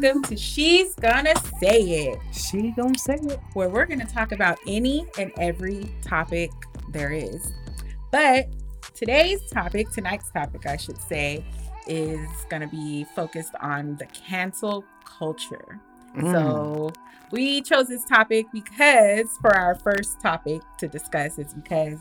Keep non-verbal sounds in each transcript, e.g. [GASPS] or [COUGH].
Welcome to She's Gonna Say It, She gonna say it. where we're gonna talk about any and every topic there is. But today's topic, tonight's topic, I should say, is gonna be focused on the cancel culture. Mm. So we chose this topic because for our first topic to discuss is because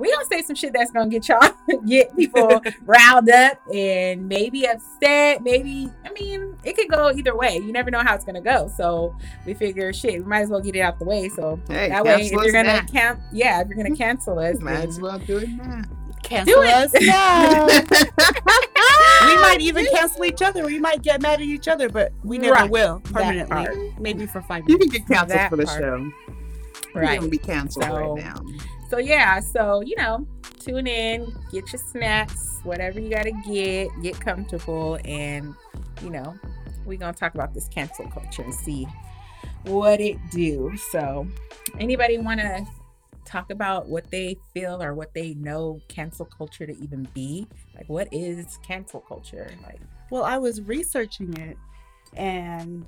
we gonna say some shit that's gonna get y'all [LAUGHS] get people [LAUGHS] riled up and maybe upset. Maybe I mean it could go either way. You never know how it's gonna go. So we figure shit, we might as well get it out the way. So Hey, that way, if you're gonna now. can yeah, if you're gonna [LAUGHS] cancel us, Might then- as well do it now. cancel Do it. us now. we might even cancel each other. We might get mad at each other, but we never Right. will permanently. Maybe for five You can get canceled That for the part. show. You're right. gonna be canceled So- right now. So yeah, so you know, tune in, get your snacks, whatever you gotta get, get comfortable, and you know, we're gonna talk about this cancel culture and see what it do. So, anybody wanna talk about what they feel or what they know cancel culture to even be? Like, what is cancel culture? Like, Well, I was researching it, and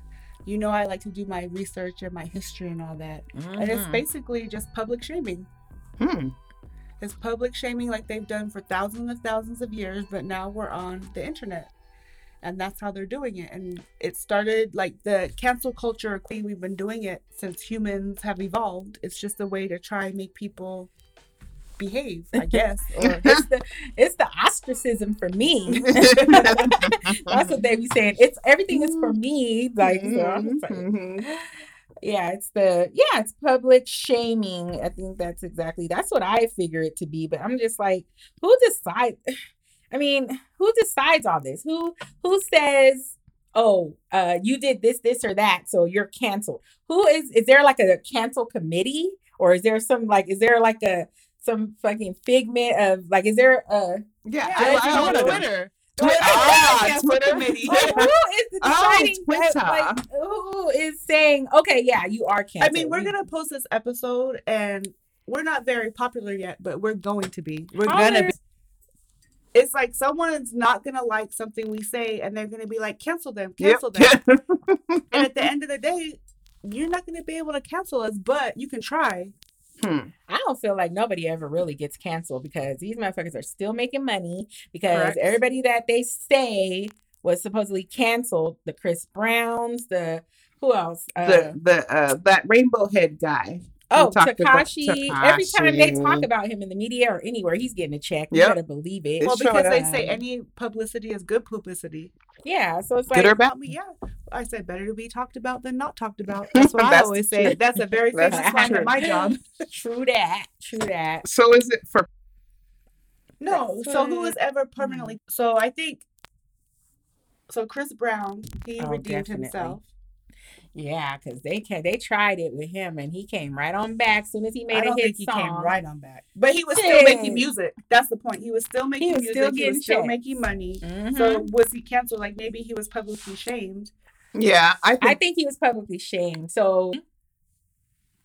you know, I like to do my research and my history and all that. And it's mhm. basically just public shaming. Hmm. It's public shaming like they've done for thousands and thousands of years, but now we're on the internet. And that's how they're doing it. And it started like the cancel culture, we've been doing it since humans have evolved. It's just a way to try and make people behave, I [LAUGHS] guess. Or it's the it's the ostracism for me. [LAUGHS] That's what they be saying. It's everything is for me. Like, so like, Mhm. Yeah, it's the yeah, it's public shaming. I think that's exactly that's what I figure it to be. But I'm just like, who decides? [SIGHS] I mean, who decides all this? Who who says, oh, uh, you did this, this, or that, so you're canceled? Who is? Is there like a cancel committee, or is there some like? Is there like a some fucking figment of like? Is there a Yeah, Yeah, I, it's I on wanna know. Twitter. Twitter. Ah, Twitter. committee. like, who is [LAUGHS] Oh, deciding? Twitter. like, who is saying, okay, yeah, you are canceled? I mean, we're gonna post this episode, and we're not very popular yet, but we're going to be. We're gonna be. It's like someone's not gonna like something we say, and they're gonna be like, "Cancel them, Yep. cancel them." [LAUGHS] and at the end of the day, you're not gonna be able to cancel us, but you can try. Hmm. I don't feel like nobody ever really gets canceled because these motherfuckers are still making money because Correct. everybody that they say was supposedly canceled, the Chris Browns, the who else? Uh, the the uh, that rainbow head guy. Oh, we talked about Tekashi. Every time they talk about him in the media or anywhere, he's getting a check. You Yep. better believe it. Well, because they say any publicity is good publicity. yeah, so it's Good like or bad? mean, yeah, I said better to be talked about than not talked about. [LAUGHS] That's what I always the say. That's a very famous the line truth. at my job. [LAUGHS] true that, true that. So is it for? No. That's So who what- was ever hmm. permanently? So I think. So Chris Brown, he Oh, redeemed definitely. himself. Yeah, because they can they tried it with him and he came right on back soon as he made I a don't hit think he song. came right on back, but he was still Shit. making music. That's the point. He was still making was music. still he was still checks. making money. Mhm. So was he canceled? Like maybe he was publicly shamed. Yeah, I think I think he was publicly shamed. So,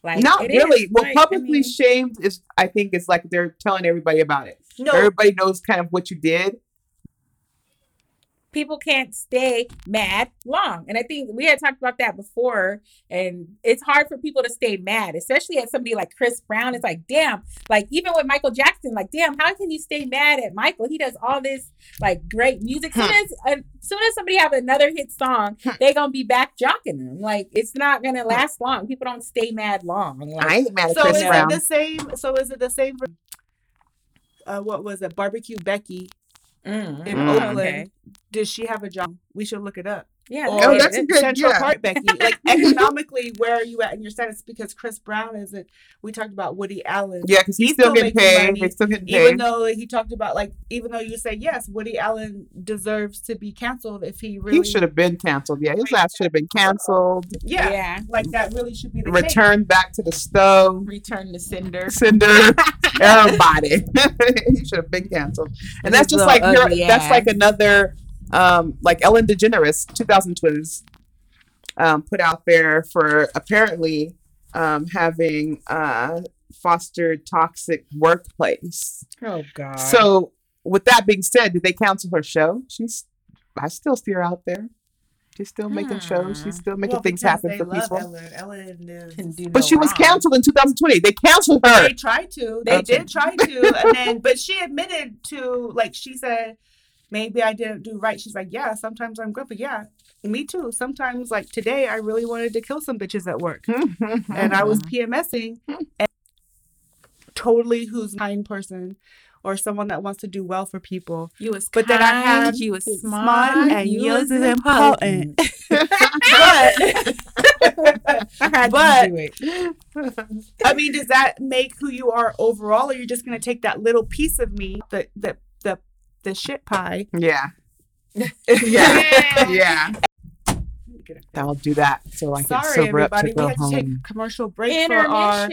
like, not it is, really. well, like, I publicly mean, shamed is. I think it's like they're telling everybody about it. No, Everybody knows kind of what you did. People can't stay mad long, and I think we had talked about that before. And it's hard for people to stay mad, especially at somebody like Chris Brown. It's like, damn, like even with Michael Jackson, like, damn, how can you stay mad at Michael? He does all this like great music. Soon as uh, soon as somebody have another hit song, Hmm. they gonna be back jocking them. Like, it's not gonna last long. People don't stay mad long. Like, I ain't mad at So Chris is Brown. it the same? So is it the same? For, uh, what was it? Barbecue Becky mm, in Mm. Oakland. okay. Did she have a job? We should look it up. Yeah. Or Oh, that's a good- Central yeah. Park Becky. Like [LAUGHS] mhm. economically, where are you at in your status? Because Chris Brown isn't. We talked about Woody Allen. yeah, because he's, he's still still getting paid. money, He's still getting paid. Even though he talked about like, even though you say yes, Woody Allen deserves to be canceled if he really. He should have been canceled. Yeah, his ass should have been canceled. Yeah, yeah. like that really should be the case. Back to the stove. Return to cinder. Cinder, [LAUGHS] everybody. [LAUGHS] he should have been canceled. And that's just like your, ugly that's like another um like Ellen DeGeneres, 2000 twins, um, put out there for apparently um having uh fostered toxic workplace. Oh God. So with that being said, did they cancel her show? She's I still see her out there. She's still making shows. Hmm. She's still making Well, things happen they for love people. Ellen. Ellen. Can do But no she was canceled in 2020. They canceled her. They tried to. They Okay. did try to, and then but she admitted to like she said, maybe I didn't do right. She's like, yeah, sometimes I'm grumpy. Yeah, me too. Sometimes like today, I really wanted to kill some bitches at work, and I was [LAUGHS] PMSing. And totally, who's a kind person. Or someone that wants to do well for people, You was But then I kind, have you was smart, smart, and you yours was is important. [LAUGHS] but I had But- to do it. I mean, does that make who you are overall, or you're just gonna take that little piece of me, that the the the shit pie? yeah. [LAUGHS] Yeah. yeah. I'll do that so I can Sorry, sober up to everybody. We go had to take a commercial break for our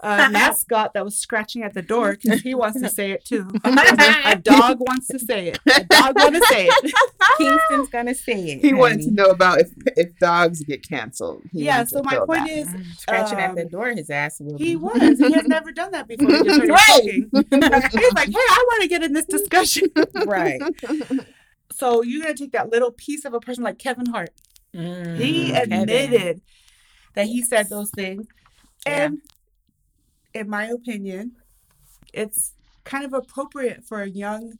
uh, mascot that was scratching at the door because he wants to say it too. [LAUGHS] a dog wants to say it. A dog wants to say it. [LAUGHS] Kingston's gonna say it. He wanted to know about if if dogs get canceled. He Yeah. So my point that. is, Scratching at the um, door, his ass will. he be. was. He has [LAUGHS] never done that before. He just Right. He's like, hey, I want to get in this discussion. right. So you're gonna take that little piece of a person like Kevin Hart. Mm, he Kevin. admitted that he said those things Yeah. and in my opinion it's kind of appropriate for a young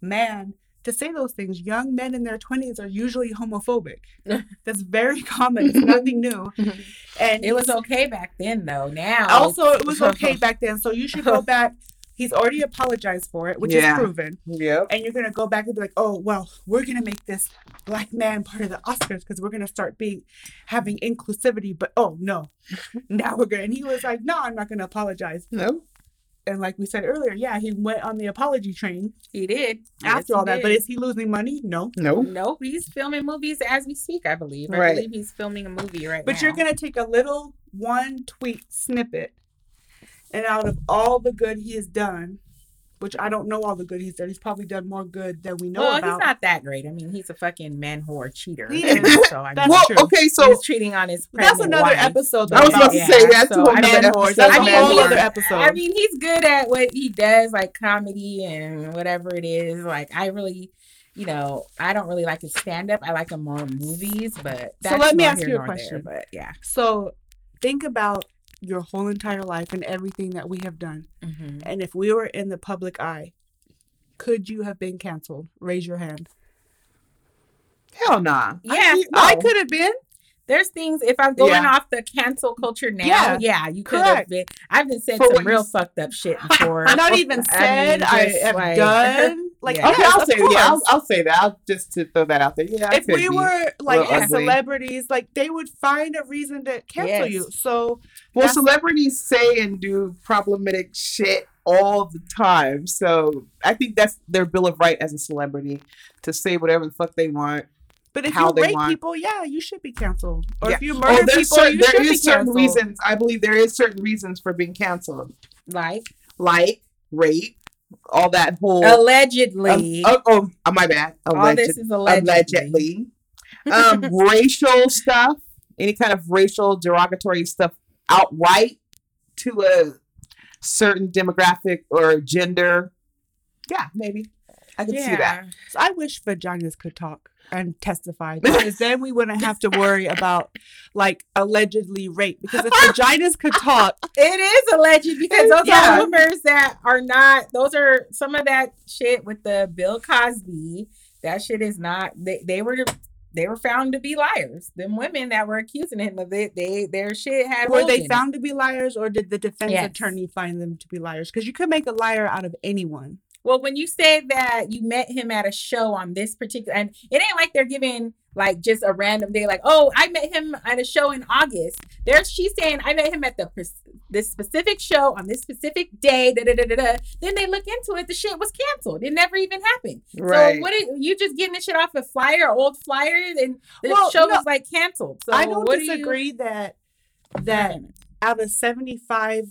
man to say those things young men in their 20s are usually homophobic [LAUGHS] that's very common it's nothing new [LAUGHS] and It was okay back then, though. Now, also it was [LAUGHS] okay back then so you should go back he's already apologized for it which Yeah. is proven Yep. and you're gonna go back and be like, oh well, we're gonna make this black man part of the Oscars because we're gonna start being having inclusivity. But oh no, [LAUGHS] now we're gonna. And he was like, no, I'm not gonna apologize. No. And like we said earlier, yeah, he went on the apology train he did after Yes, all that. But is he losing money? No. No. No, he's filming movies as we speak. I believe. I Right. believe he's filming a movie right now. But you're gonna take a little one tweet snippet, and out of all the good he has done, which I don't know all the good he's done, he's probably done more good than we know well, about. he's not that great. I mean, he's a fucking man whore cheater. He [LAUGHS] is. So I That's mean, Well, true. okay, so he's cheating on his. That's another wife. episode. I was about to say that's so a whole I nother man episode. That's I a mean, whole other episode. I mean, he's good at what he does, like comedy and whatever it is. Like, I really, you know, I don't really like his stand up. I like him more in movies, but that's let me ask you a nor there, question. but yeah, So think about your whole entire life and everything that we have done. hmm And if we were in the public eye, could you have been canceled? Raise your hand. Hell nah. yeah. I no. could have been. There's things if I'm going Yeah. off the cancel culture now, Yeah, yeah, you could have been. I've been said For some real s- fucked up shit [LAUGHS] before. I'm not even I said. mean, I have like- done. [LAUGHS] Like Yeah. Okay, yes, I'll of say yeah, I'll. I'll say that. I'll just to throw that out there. Yeah, if we were like little celebrities, like they would find a reason to cancel Yes. you. So well, that's- celebrities say and do problematic shit all the time. So I think that's their bill of right as a celebrity to say whatever the fuck they want. But if you rape want- people, yeah, you should be canceled. Or Yeah. if you Oh, murder there's people, certain, you should there be is certain canceled. reasons. I believe there is certain reasons for being canceled, like like rape, all that whole. allegedly. Um, oh, oh, my bad. all this is allegedly. allegedly. um, [LAUGHS] racial stuff, any kind of racial derogatory stuff outright to a certain demographic or gender. Yeah, maybe. I can see that. So I wish vaginas could talk and testify [LAUGHS] because then we wouldn't have to worry about like allegedly rape. Because if vaginas could talk, [LAUGHS] It is alleged because those Yeah. are rumors that are not. Those are some of that shit with the Bill Cosby. That shit is not. They they were they were found to be liars. Them women that were accusing him of it, they their shit had. were they in it. found to be liars or did the defense Yes. attorney find them to be liars? Because you could make a liar out of anyone. Well, when you say that you met him at a show on this particular, and it ain't like they're giving like just a random day, like, oh, I met him at a show in August. There's she's saying I met him at the this specific show on this specific day. Da, da, da, da, da. Then they look into it, the shit was canceled. It never even happened. Right. So what are you just getting the shit off a flyer, old flyer, and the Well, show no, was like canceled. So I don't what do you- disagree that that out of 75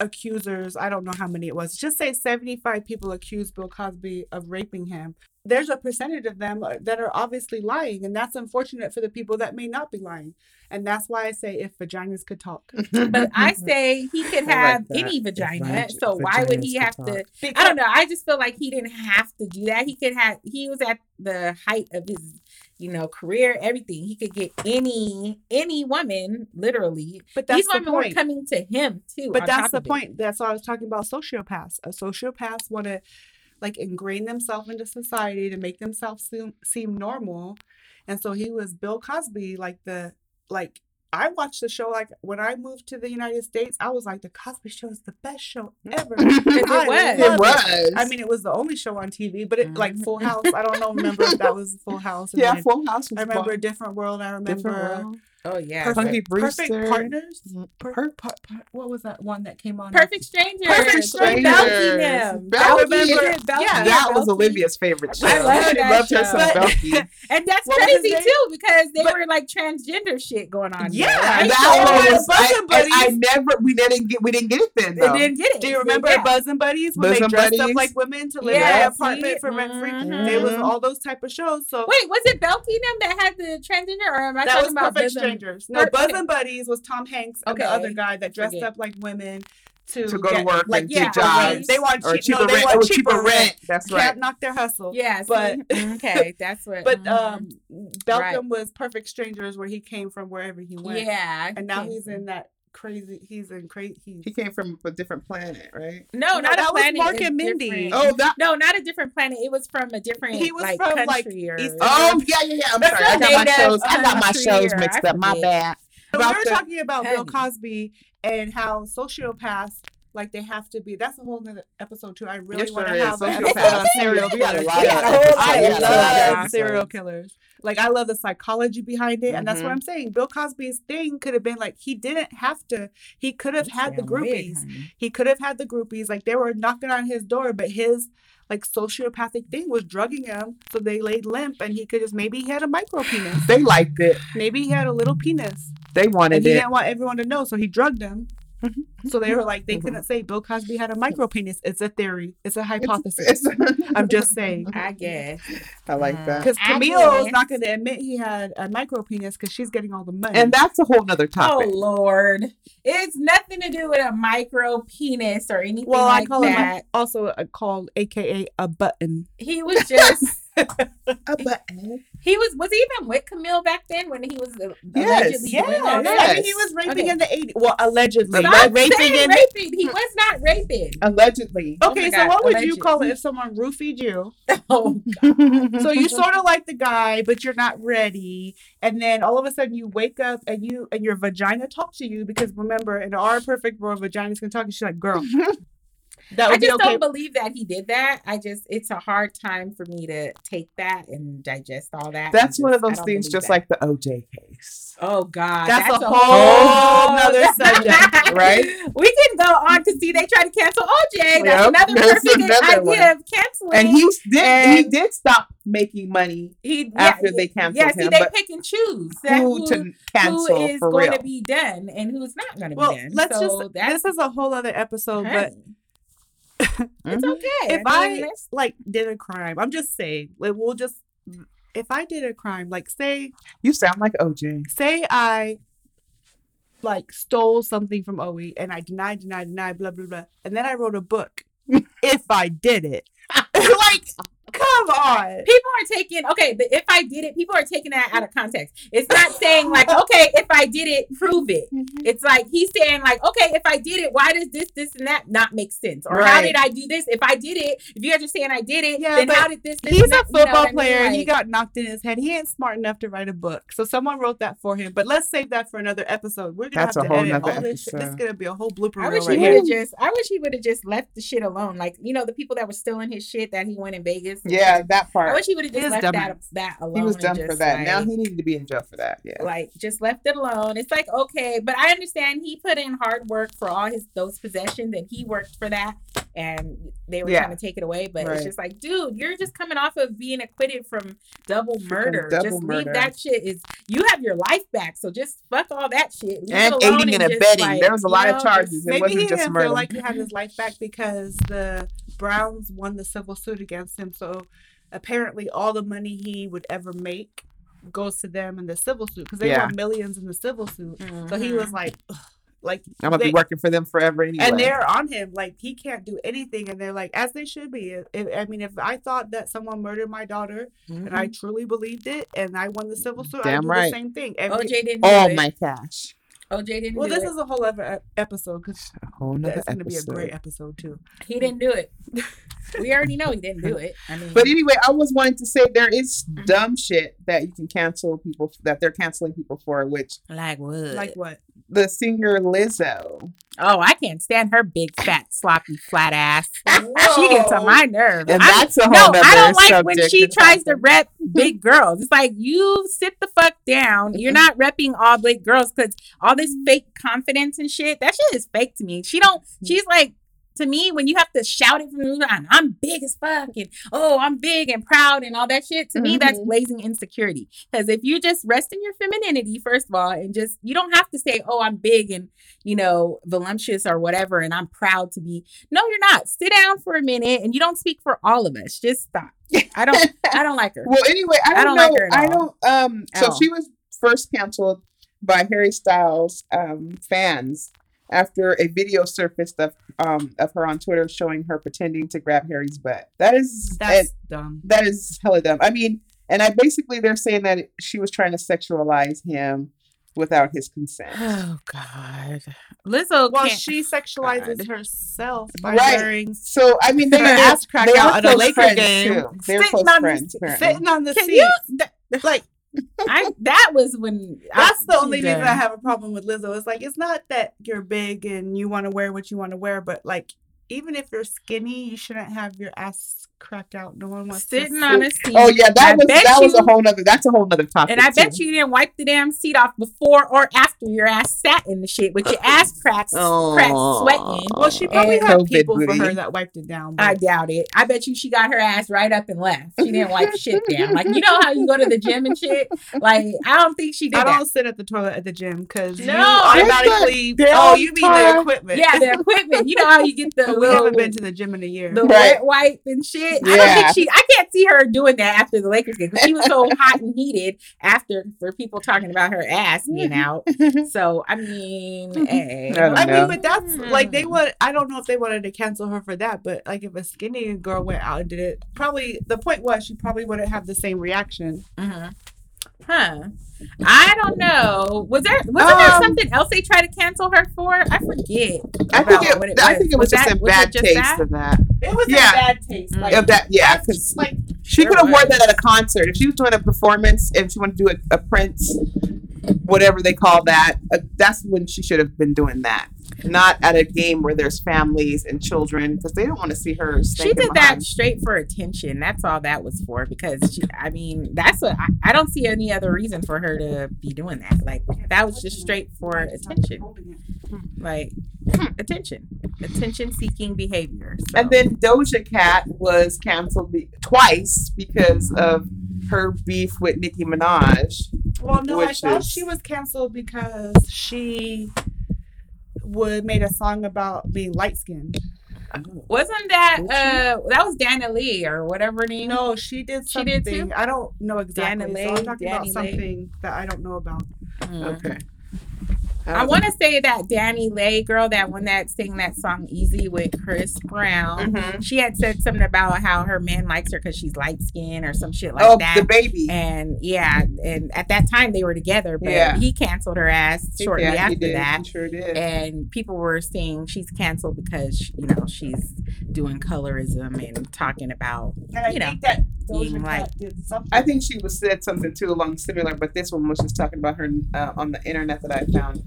accusers, I don't know how many it was, just say 75 people accused Bill Cosby of raping him. there's a percentage of them uh, that are obviously lying, and that's unfortunate for the people that may not be lying. And that's why I say if vaginas could talk, [LAUGHS] But I say he could I like have any vagina. vag- So why would he have could to? talk. I don't know. I just feel like he didn't have to do that. He could have. He was at the height of his, you know, career. Everything he could get any any woman, literally. But that's These the women were coming to him too. But that's the of it. point. That's why I was talking about sociopaths. A sociopaths want to like ingrain themselves into society to make themselves seem, seem normal. And so he was Bill Cosby, like the like I watched the show like when I moved to the United States, I was like the Cosby show is the best show ever. [LAUGHS] It I was. It love was. I mean, it was the only show on TV, but it like Mhm. Full House. I don't know. Remember if that was Full House? And yeah, Full House was I remember fun. Different World. I remember Different World. Oh yeah. Perfect, Punky Perfect Brewster. Partners. Mhm. Per- Per- par- par- what was that one that came on? Perfect strangers. Perfect with Strangers. Balki them. Balki. Balki, Remember- is Balki yeah, or that was Olivia's favorite show. I love she that loved her show. some But- Balki. And that's What crazy too because they But- were like transgender shit going on. Yeah, there, right? that So one it was- was- Buzz I, and Buddies. I never we didn't get we didn't get it then They didn't get it. Do you remember yeah. Bosom Buddies when Buzz they and dressed up like women to live in Yeah, an apartment for rent free? It was Mhm. all those type of shows. So Wait, was it Balki them that had the transgender, or am I talking about Perfect Buzz and- Strangers. No, Per- Bosom Buddies was Tom Hanks and Okay. the other guy that dressed Forget. up like women to, To go to get, work like and yeah, get jobs. They want cheap, cheaper no, they rent. want Oh, cheaper cheaper rent. That's right. Can't right. knock their hustle. Yes, But- [LAUGHS] okay, that's what. But mhm. um, Belcom Right. was Perfect Strangers, where he came from wherever he went. yeah, and now he's in that crazy. He's in crazy. He's, He came from a different planet, right? no, No, not that a was planet. Mork and Mindy. different. Oh, that. no, not a different planet. It was from a different. He was like, from, like, country or. East- Oh yeah, yeah, yeah. I'm sorry. I got my native shows. I got my shows mixed up. My forget. bad. So we were the- talking about Bill Cosby and how sociopaths like they have to be. That's a whole other episode too. I really It want to have an Sociopaths. [LAUGHS] episode on serial We got a killers. lot We got a of- whole lot I of love serial killers. Like I love the psychology behind it, and that's what Mhm. I'm saying. Bill Cosby's thing could have been like he didn't have to. He could have had the groupies. honey. He could have had the groupies. Like they were knocking on his door, but his like sociopathic thing was drugging him, so they laid limp, and he could just maybe he had a micro penis. They liked it. Maybe he had a little penis. They And wanted he it. He didn't want everyone to know, so he drugged them. Mhm. So they were like, they Mhm. couldn't say Bill Cosby had a micro penis. It's a theory. It's a hypothesis. it's- [LAUGHS] I'm just saying. [LAUGHS] I guess. I like that. Because I Camille is not going to admit he had a micro penis because she's getting all the money. And that's a whole nother topic. Oh. Lord, it's nothing to do with a micro penis or anything well, I like call him a, also a, called AKA a button. He was just. [LAUGHS] [LAUGHS] A button. He was was he even with Camille back then when he was uh, Yes, allegedly Yeah, doing yes. I mean, he was raping Okay. in the 80s. Well, allegedly. Stop Right? Raping saying in the raping. He was not raping. Allegedly. Oh Okay, my so God, what would you call it if someone roofied you? [LAUGHS] Oh, So you sort of like the guy, but you're not ready, and then all of a sudden you wake up and you and your vagina talks to you because remember in our perfect world, vaginas can talk. And she's like, "Girl, that I would be just okay." don't believe that he did that. I just it's a hard time for me to take that and digest all that. That's I one of those things, just that. like the OJ case. Oh God, That's a whole whole nother [LAUGHS] subject, right? We can go on to see they try to cancel OJ. That's Yep, another that's perfect another idea one. of canceling. And he did. he did stop making money he after they canceled yeah, see, him, they pick and choose that who who, to who cancel is for going real. to be done and who's not going to well, be done. let's so just. that's This is a whole other episode, but Hey, [LAUGHS] it's Mhm. okay. if I I, like did a crime, I'm just saying, like we'll just. If I did a crime, like say You sound like OJ. say I like stole something from OE and I denied, denied, denied, blah blah blah, and then I wrote a book. [LAUGHS] if I did it, [LAUGHS] like, come on. people are taking okay but if i did it people are taking that out of context it's not saying like [LAUGHS] okay if i did it prove it mm-hmm. it's like he's saying like okay if i did it why does this this and that not make sense or how did i do this if i did it if you guys are saying i did it Yeah, then how did this, this He's and a that, you know football I mean? player and he got knocked in his head. He ain't smart enough to write a book. So someone wrote that for him. But let's save that for another episode. We're gonna That's have to whole edit nother all this shit. This is gonna be a whole blooper I wish right he here. would have just. I wish he would have just left the shit alone. Like you know, the people that were stealing his shit that he went in Vegas. Yeah, that part. I wish he would have just was left that dumbass. that alone. He was and done for just, that. now he needed to be in jail for that. Yeah. like just left it alone. It's like okay, but I understand he put in hard work for all his those possessions and he worked for that and they were Yeah. trying to take it away. But Right. it's just like, dude, you're just coming off of being acquitted from double murder. double just murder. leave that shit. Is you have your life back, so just fuck all that shit. Leave And it alone aiding and just, abetting. like, There was a you lot of charges. It Maybe wasn't he just didn't murder. feel like he had his life back because the Browns won the civil suit against him. So apparently all the money he would ever make goes to them in the civil suit because they Yeah. want millions in the civil suit. So he was like, mm-hmm. "Ugh," like I'm gonna they- be working for them forever anyway. and they're on him like he can't do anything and they're like as they should be if, i mean if i thought that someone murdered my daughter and i mm-hmm. truly believed it and i won the civil suit i Damn do right. the same thing Every- OJ didn't. Oh do oh my gosh, OJ didn't. well do this it. is a whole other episode because a that's going to be a great episode too He didn't do it. [LAUGHS] we already know he didn't do it. I mean, But anyway, I was wanting to say there is Mm-hmm. dumb shit that you can cancel people that they're canceling people for, which like what? like what the singer Lizzo. oh, I can't stand her big, fat, sloppy, flat ass. She gets on my nerves. And that's a whole no, I don't like when she tries to rep [LAUGHS] big girls. It's like you sit the fuck down. You're not repping all big girls because all this fake confidence and shit. That shit is fake to me. She don't. Mm-hmm. She's like. To me, when you have to shout it from the line, I'm big as fuck, and oh, I'm big and proud, and all that shit. To me, that's Mhm. blazing insecurity. Because if you just rest in your femininity, first of all, and just you don't have to say, oh, I'm big and you know voluptuous or whatever, and I'm proud to be. No, you're not. Sit down for a minute, and you don't speak for all of us. Just stop. I don't. [LAUGHS] I don't like her. Well, anyway, I don't, I don't know. like her I don't. Um, At so all. she was first canceled by Harry Styles um, fans after a video surfaced of um of her on Twitter showing her pretending to grab Harry's butt. That is that's dumb that is hella dumb. I mean, and I basically they're saying that she was trying to sexualize him without his consent. Oh God, Lizzo. well can't- she sexualizes God. herself by Right. wearing So I mean, they Her they're- ass crack they out are at a close Laker friends, game, Too. They're sitting close on friends. the, apparently. sitting on the Can seat you? That, like I that was when [LAUGHS] That's I, the only reason I have a problem with Lizzo. It's like it's not that you're big and you want to wear what you want to wear, but like even if you're skinny, you shouldn't have your ass cracked out. No one wants sitting to on sit. a seat. Oh yeah, that I was bet that was a whole other. That's a whole other topic. And I bet too. you didn't wipe the damn seat off before or after your ass sat in the shit with your [LAUGHS] ass cracks, cracks sweating. Well, she probably And had COVID people for her that wiped it down. I doubt it. I bet you she got her ass right up and left. She didn't wipe shit [LAUGHS] down. Like you know how you go to the gym and shit. Like I don't think she did I that. don't sit at the toilet at the gym because No, you I automatically. bet- Oh, you mean the equipment? Yeah, the equipment. You know how you get [LAUGHS] the But we little, haven't been to the gym in a year. the Right. wet wipe and shit. I don't think she. I can't see her doing that after the Lakers game because she was so [LAUGHS] hot and heated after for people talking about her ass being out. [LAUGHS] So I mean, hey, I I mean, but that's like they Hmm. would. I don't know if they wanted to cancel her for that, but like if a skinny girl went out and did it, probably the point was she probably wouldn't have the same reaction. Mhm. Huh. I don't know. Was there wasn't there Um, something else they tried to cancel her for? I forget. I think about it, what I think it was, just that- in it bad just taste that? of that. It was Yeah. a bad taste. Mm. Like, Of that, yeah, because like she could have worn that at a concert. If she was doing a performance and she wanted to do a, a Prince, whatever they call that, uh, that's when she should have been doing that. Not at a game where there's families and children because they don't want to see her. She did that straight for attention. That's all that was for. Because she, I mean, that's what I, I don't see any other reason for her to be doing that. Like that was just straight for attention. Like [CLEARS THROAT] attention, attention seeking behavior. So. And then Doja Cat was canceled be- twice because of her beef with Nicki Minaj. Well, no, I thought is- she was canceled because she would made a song about being light skinned. wasn't that uh that was Dana Lee or whatever her name? No, she did She something. did too? I don't know exactly. Dana so I'm talking about Danny Lay. something that I don't know about. Mm. Okay. I want to say that Danny Lay girl, that one that sang that song "Easy" with Chris Brown. Mhm. She had said something about how her man likes her because she's light skinned or some shit like oh, that. the baby. and yeah, and at that time they were together, but Yeah. he canceled her ass shortly Yeah, after did. that. He sure did. And people were saying she's canceled because you know she's doing colorism and talking about And I You know, think that being Doja light. Cat did something. I think she was said something too along similar, but this one was just talking about her uh, on the internet that I found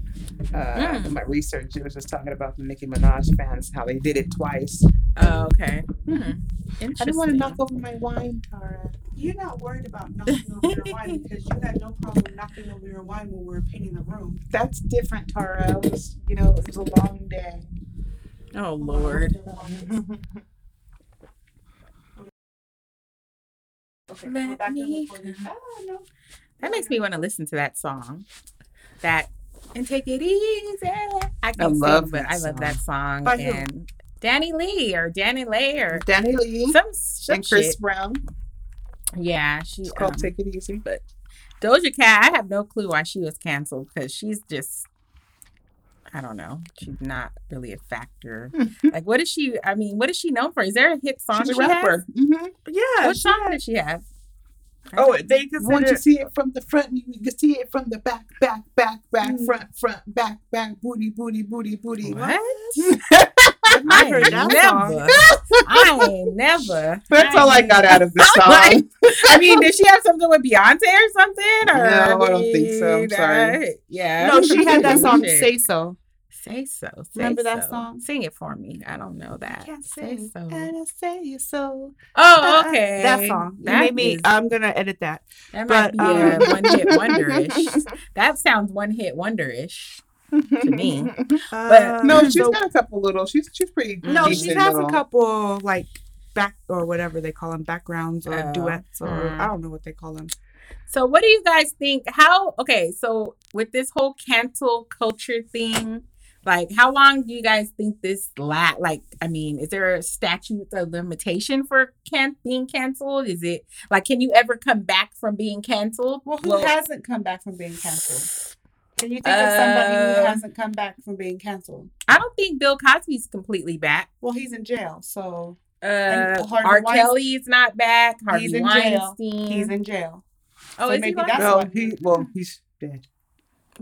uh, Mm. in my research. It was just talking about the Nicki Minaj fans, how they did it twice. oh, okay. Hmm. I didn't want to knock over my wine, Tara. You're not worried about knocking over your wine [LAUGHS] because you had no problem knocking over your wine when we were painting the room. That's different, Tara. It was, you know, it was a long day. Oh Lord. Okay, Let go back to me recording. come. Ah, no. That makes me want to listen to that song. That and take it easy. I can love sing, but that I love that song. By who? and Danny Lee or Danny Lay or Danny Lee some some and Chris shit. Brown. Yeah, she. It's called um, Take It Easy. But Doja Cat. I have no clue why she was canceled because she's just. I don't know. She's not really a factor. like, what is she? I mean, what is she known for? Is there a hit song She's a she has? rapper. hmm Yeah. What song had- does she have? Oh, they Once consider you see it from the front, you can see it from the back, back, back, back, Mm. front, front, back, back, booty, booty, booty, booty. What? I've I heard ain't that never. song. I ain't never. That's all I got out of the [LAUGHS] song. Like, I mean, did she have something with Beyonce or something? Or, No, I don't think so. I'm sorry. uh, yeah. No, she had that [LAUGHS] song "Say So." Say so. Say Remember that so. song? Sing it for me. I don't know that. Can't say say so. and I say so. Oh, Uh, okay. That song. You That made me. is- I'm gonna edit that. that might but, be a um, one hit wonderish. [LAUGHS] that sounds one hit wonderish to me. [LAUGHS] Uh, no, she's so- got a couple little. She's she's pretty. no, she decent has a couple like back or whatever they call them, backgrounds or Oh, duets or mm. I don't know what they call them. So, what do you guys think? How, okay, so with this whole cancel culture thing, like, how long do you guys think this la Like, I mean, is there a statute of limitation for can being canceled? Is it like, can you ever come back from being canceled? Well, who hasn't come back from being canceled? Can you think of Uh, somebody who hasn't come back from being canceled? I don't think Bill Cosby's completely back. Well, he's in jail, so Uh, Harvey R. Weinstein- Kelly is not back. Harvey He's in jail. Weinstein. he's in jail. oh, so is maybe like- that's No, why. he well, he's dead.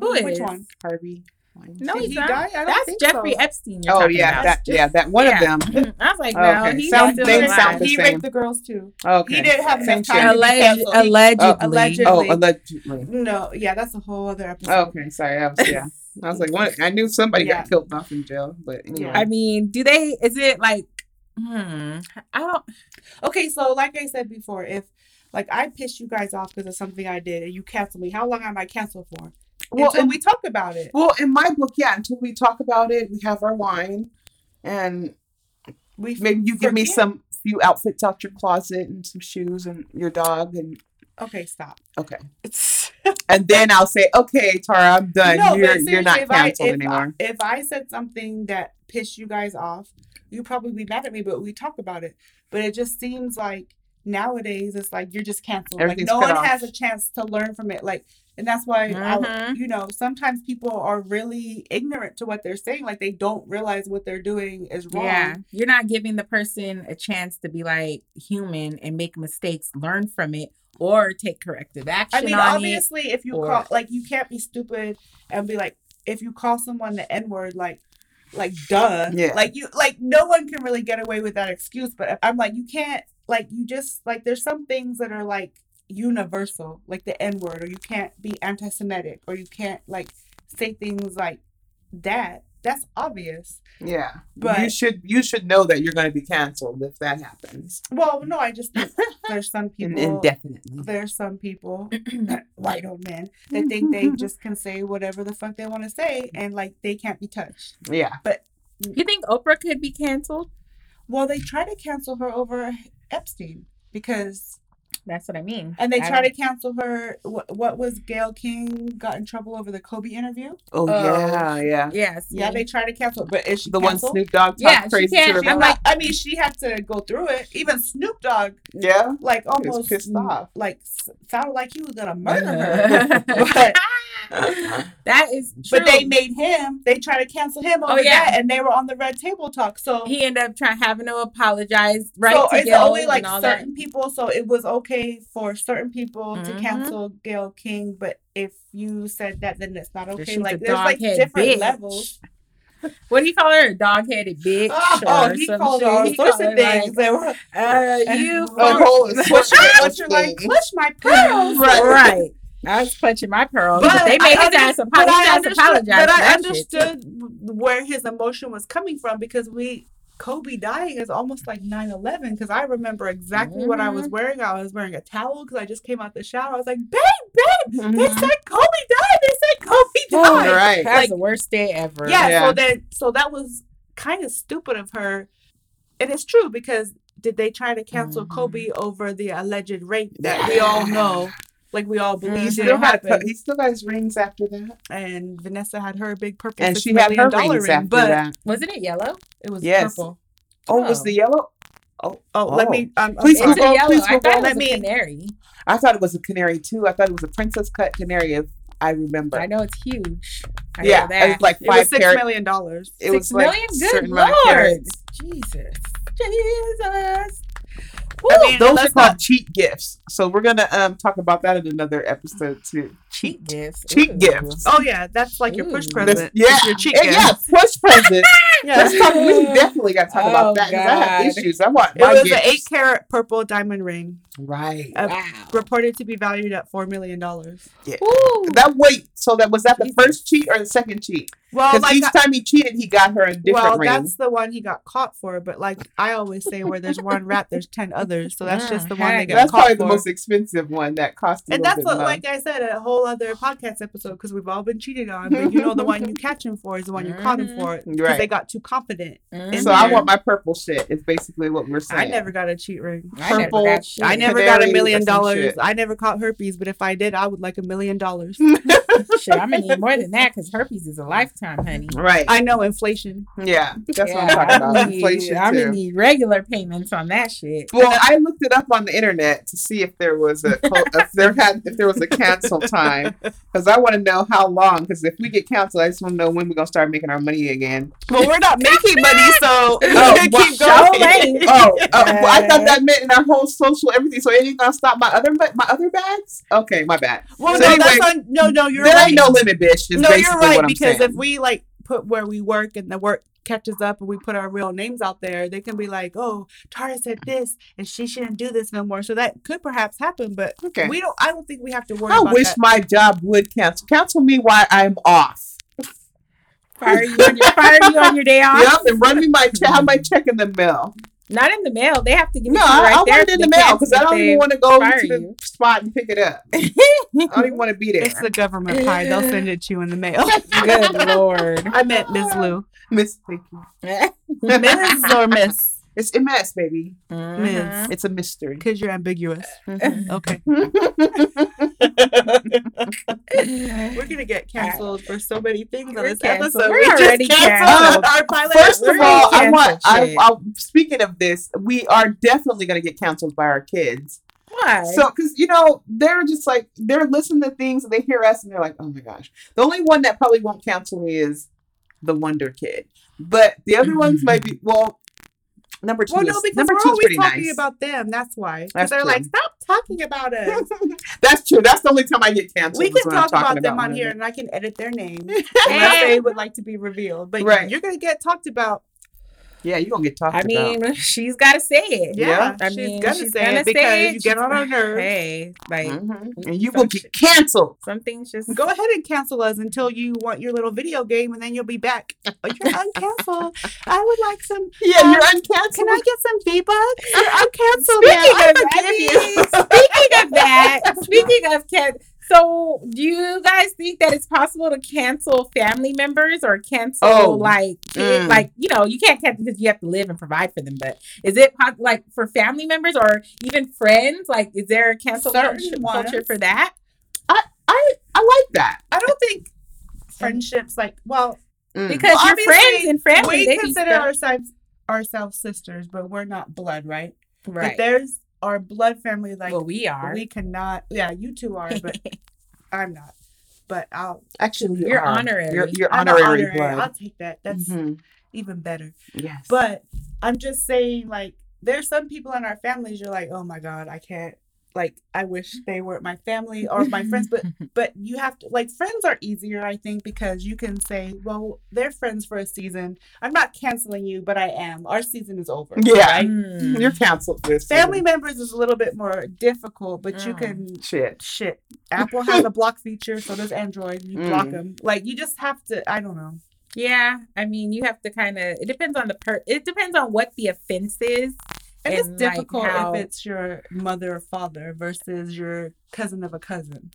Who Which is? one? Harvey. Weinstein. No, Did he's he not. die? I That's think Jeffrey so. Epstein. You're Oh talking yeah, about. that yeah, that one Yeah. of them. [LAUGHS] I was like, no, Okay. he's Sound- still they alive. sound the he same. raped the girls too. Okay. He did have Same enough shit. time to be Alleged, allegedly. allegedly. Oh, allegedly. No, yeah, that's a whole other episode. Okay, sorry. I was yeah. I was like, what? I knew somebody Yeah. got killed off in jail, but anyway. Yeah. I mean, do they? Is it like? Hmm. I don't. Okay, so like I said before, if like I pissed you guys off because of something I did and you cancel me, how long am I canceled for? Well, Until in, we talk about it. well, in my book, yeah. Until we talk about it, we have our wine, and We maybe you give me some few outfits out your closet and some shoes and your dog and Okay, stop. okay, [LAUGHS] and then I'll say, okay, Tara, I'm done. No, you're you're not if I- canceled if I- anymore. if I said something that pissed you guys off, you'd probably be mad at me, but we talk about it. But it just seems like nowadays it's like you're just canceled. Like no one off. has a chance to learn from it. Like, and that's why I, Mhm. you know, sometimes people are really ignorant to what they're saying. Like they don't realize what they're doing is wrong. Yeah, you're not giving the person a chance to be like human and make mistakes, learn from it, or take corrective action I mean, on it. obviously, if you or- call, like, you can't be stupid and be like, if you call someone the N word, like, like, duh. Yeah. Like, you, like, no one can really get away with that excuse. But I'm like, you can't, like, you just, like, there's some things that are, like, universal, like the N word, or you can't be anti Semitic, or you can't, like, say things like that. That's obvious. Yeah, But- you should you should know that you're going to be canceled if that happens Well, no, I just [LAUGHS] there's some people. indefinitely. there's some people, [CLEARS THROAT] white old men, that think they [LAUGHS] just can say whatever the fuck they want to say and like they can't be touched. Yeah, But you think Oprah could be canceled? Well, they try to cancel her over Epstein because, That's what I mean. and they I try to cancel her. What, what was Gayle King got in trouble over the Kobe interview? Oh, Oh. yeah, yeah. Yes. Yeah, they try to cancel, but is she The one? Snoop Dogg talked Yeah, she crazy can't- to her I'm about. like, I mean, she had to go through it. Even Snoop Dogg, Yeah, like was almost pissed off. like sounded like he was gonna [LAUGHS] murder her. [LAUGHS] but that is true. But they made him. They tried to cancel him oh, over Oh, yeah. that, and they were on the red table talk. So, he ended up trying having to apologize right so to it's Gayle only like and all certain people. So it was okay for certain people to Mhm. cancel Gayle King, but if you said that, then it's not okay. Like there's like different bitch. levels. [LAUGHS] What do you call her? A dog-headed bitch? [LAUGHS] Oh, or he called her all sorts of things. [LAUGHS] like, uh, you Oh, funk- whole what you're, like, clutch my pearls. right. right. I was clutching my pearls, but, they made I his ass, under- apo- but his I ass understood- apologize. But for I that shit, understood where his emotion was coming from because we Kobe dying is almost like 9-11 because I remember exactly what I was Mm-hmm. wearing. I was wearing a towel because I just came out the shower. I was like, babe, babe, they Mhm. said Kobe died. They said Kobe [LAUGHS] died. Oh, died. right. That's Like- the worst day ever. Yeah, Yeah. so then so that was kind of stupid of her. And it's true because did they try to cancel Mhm. Kobe over the alleged rape that we all know? Like we all believe He Mhm. still, didn't had he still got his rings after that, and Vanessa had her big purple and she had her dollar rings ring, after but that. Wasn't it yellow? it was Yes. purple. Oh, was Oh. the yellow? Oh, Oh, let Oh. me. Um, Please I'm It's sorry. a Google, yellow. please I thought Google. it Let was a me- canary. I thought it was a canary too. I thought it was a princess cut canary. If I remember. I know it's huge. I yeah, know that. it was like It was five six carat. million dollars. It Six was like million? a Good certain amount of lord. Jesus, Jesus. Jesus. I mean, Those are called not- cheat gifts. So we're gonna um talk about that in another episode too. Cheat gifts. Cheat Ooh. gifts. Oh yeah, that's like your push Ooh. present. Yeah, It's your cheat and gift. yeah, push present. [LAUGHS] Yeah. Let's talk. We [LAUGHS] definitely got to talk Oh, about that because I have God. issues. I want It my was an eight carat purple diamond ring, Right. uh, Wow. reported to be valued at four million dollars. Ooh. That wait. So that was that the Jesus. first cheat or the second cheat? Well, like each I- time he cheated, he got her a different well, ring. that's the one he got caught for. But like I always say, where there's one rat, there's ten others. So that's just the one they heck. got That's probably for. the most expensive one that cost. And that's what, like I said, a whole other podcast episode because we've all been cheated on. But you know, the one you [LAUGHS] catch him for is the one you caught him for because Right. they got too confident. Mhm. So I want my purple shit. Is basically what we're saying. I never got a cheat ring. I never purple- got. I never got a million dollars. I never caught herpes, but if I did, I would like a million dollars. [LAUGHS] shit. I'm gonna need more than that because herpes is a lifetime, honey. Right. I know inflation. yeah. That's what I'm talking about. I'm gonna need- Inflation I'm gonna need regular payments on that shit. Well, I looked it up on the internet to see if there was a if there had if there was a cancel time because I want to know how long. Because if we get canceled, I just want to know when we're gonna start making our money again. Well, we're not making money, [LAUGHS] so Oh, [LAUGHS] keep well, show going. Oh, uh, well, I thought that meant in our whole social everything. So it ain't gonna stop my other my other bags. Okay, my bad. Well, So no, anyway, that's on, no, no, you're there right. ain't no limit, bitch. No, basically you're right because saying. if we like put where we work and the work catches up and we put our real names out there, they can be like, "Oh, Tara said this, and she shouldn't do this no more." So that could perhaps happen, but okay. we don't. I don't think we have to worry I wish that. my job would cancel. Cancel me while I'm off. Fire you on your fire you on your day [LAUGHS] off. Yep, and run me my check. Have my check in the mail. Not in the mail. They have to give No, it to you I, right I there. want it in the mail because I don't even want to go fire to the you. spot and pick it up. [LAUGHS] I don't even want to be there. It's the government pie. They'll send it to you in the mail. [LAUGHS] Good lord. I met Miss Lou. Miss, thank you. Miss or Miss? It's MS, baby. Mhm. It's a mystery. Because you're ambiguous. Mhm. Okay. [LAUGHS] [LAUGHS] We're gonna get canceled for so many things on We're this canceled. episode. We're We just already canceled canceled. our pilot. First of We're all, I want. I. I, speaking of this, we are definitely going to get canceled by our kids. Why? So, because you know, they're just like they're listening to things and they hear us and they're like, "Oh my gosh!" The only one that probably won't cancel me is the Wonder Kid, but the other ones might be. Well, number two. Well, no, because number we're always talking nice. about them. That's why. Because they're true. like, stop talking about us. [LAUGHS] That's true. That's the only time I get canceled. we can talk talking about them on here, and I can edit their names [LAUGHS] unless they would like to be revealed. But Right. you're gonna get talked about. Yeah, you gonna get talked about. I about. mean, she's got to say it. Yeah, I she's mean, gonna she's say gonna it because say you get on her our nerves. Hey, like Mhm. and you will get shit- canceled. some things just Go ahead and cancel us until you want your little video game, and then you'll be back. Oh, you're uncanceled. I would like some. Yeah, Um, you're uncanceled. Can I get some V bucks? You're [LAUGHS] uncanceled. Speaking now. of, I I forgive mean, you. speaking of that, speaking of can, so do you guys think that it's possible to cancel family members or cancel Oh, like kid, mm. like you know you can't cancel because you have to live and provide for them, but is it pos- like for family members or even friends? Like, is there a cancel Certain culture, culture for that? I I I like that. I don't think friendships like well Mm. Because your Obviously, friends and family we they consider ourselves ourselves sisters, but we're not blood, right? But right. there's our blood family like well, we are. we cannot. Yeah, you two are, but [LAUGHS] I'm not. But I'll Actually, you You're are. honorary. You're, you're I'm honorary, honorary. blood. I'll take that. That's Mhm. even better. Yes. But I'm just saying, like, there's some people in our families. You're like, oh my god, I can't. Like, I wish they were my family or my friends. But [LAUGHS] but you have to like friends are easier, I think, because you can say, well, they're friends for a season. I'm not canceling you, but I am. Our season is over. Yeah. Right? Mm. you're canceled. This Family season. members is a little bit more difficult, but you Mm. can shit. shit. Apple has a block feature, so does Android. You block Mm. them. Like you just have to. I don't know. Yeah, I mean, you have to kind of. It depends on the per. It depends on what the offense is. And, it's like, difficult how- if it's your mother or father versus your cousin of a cousin.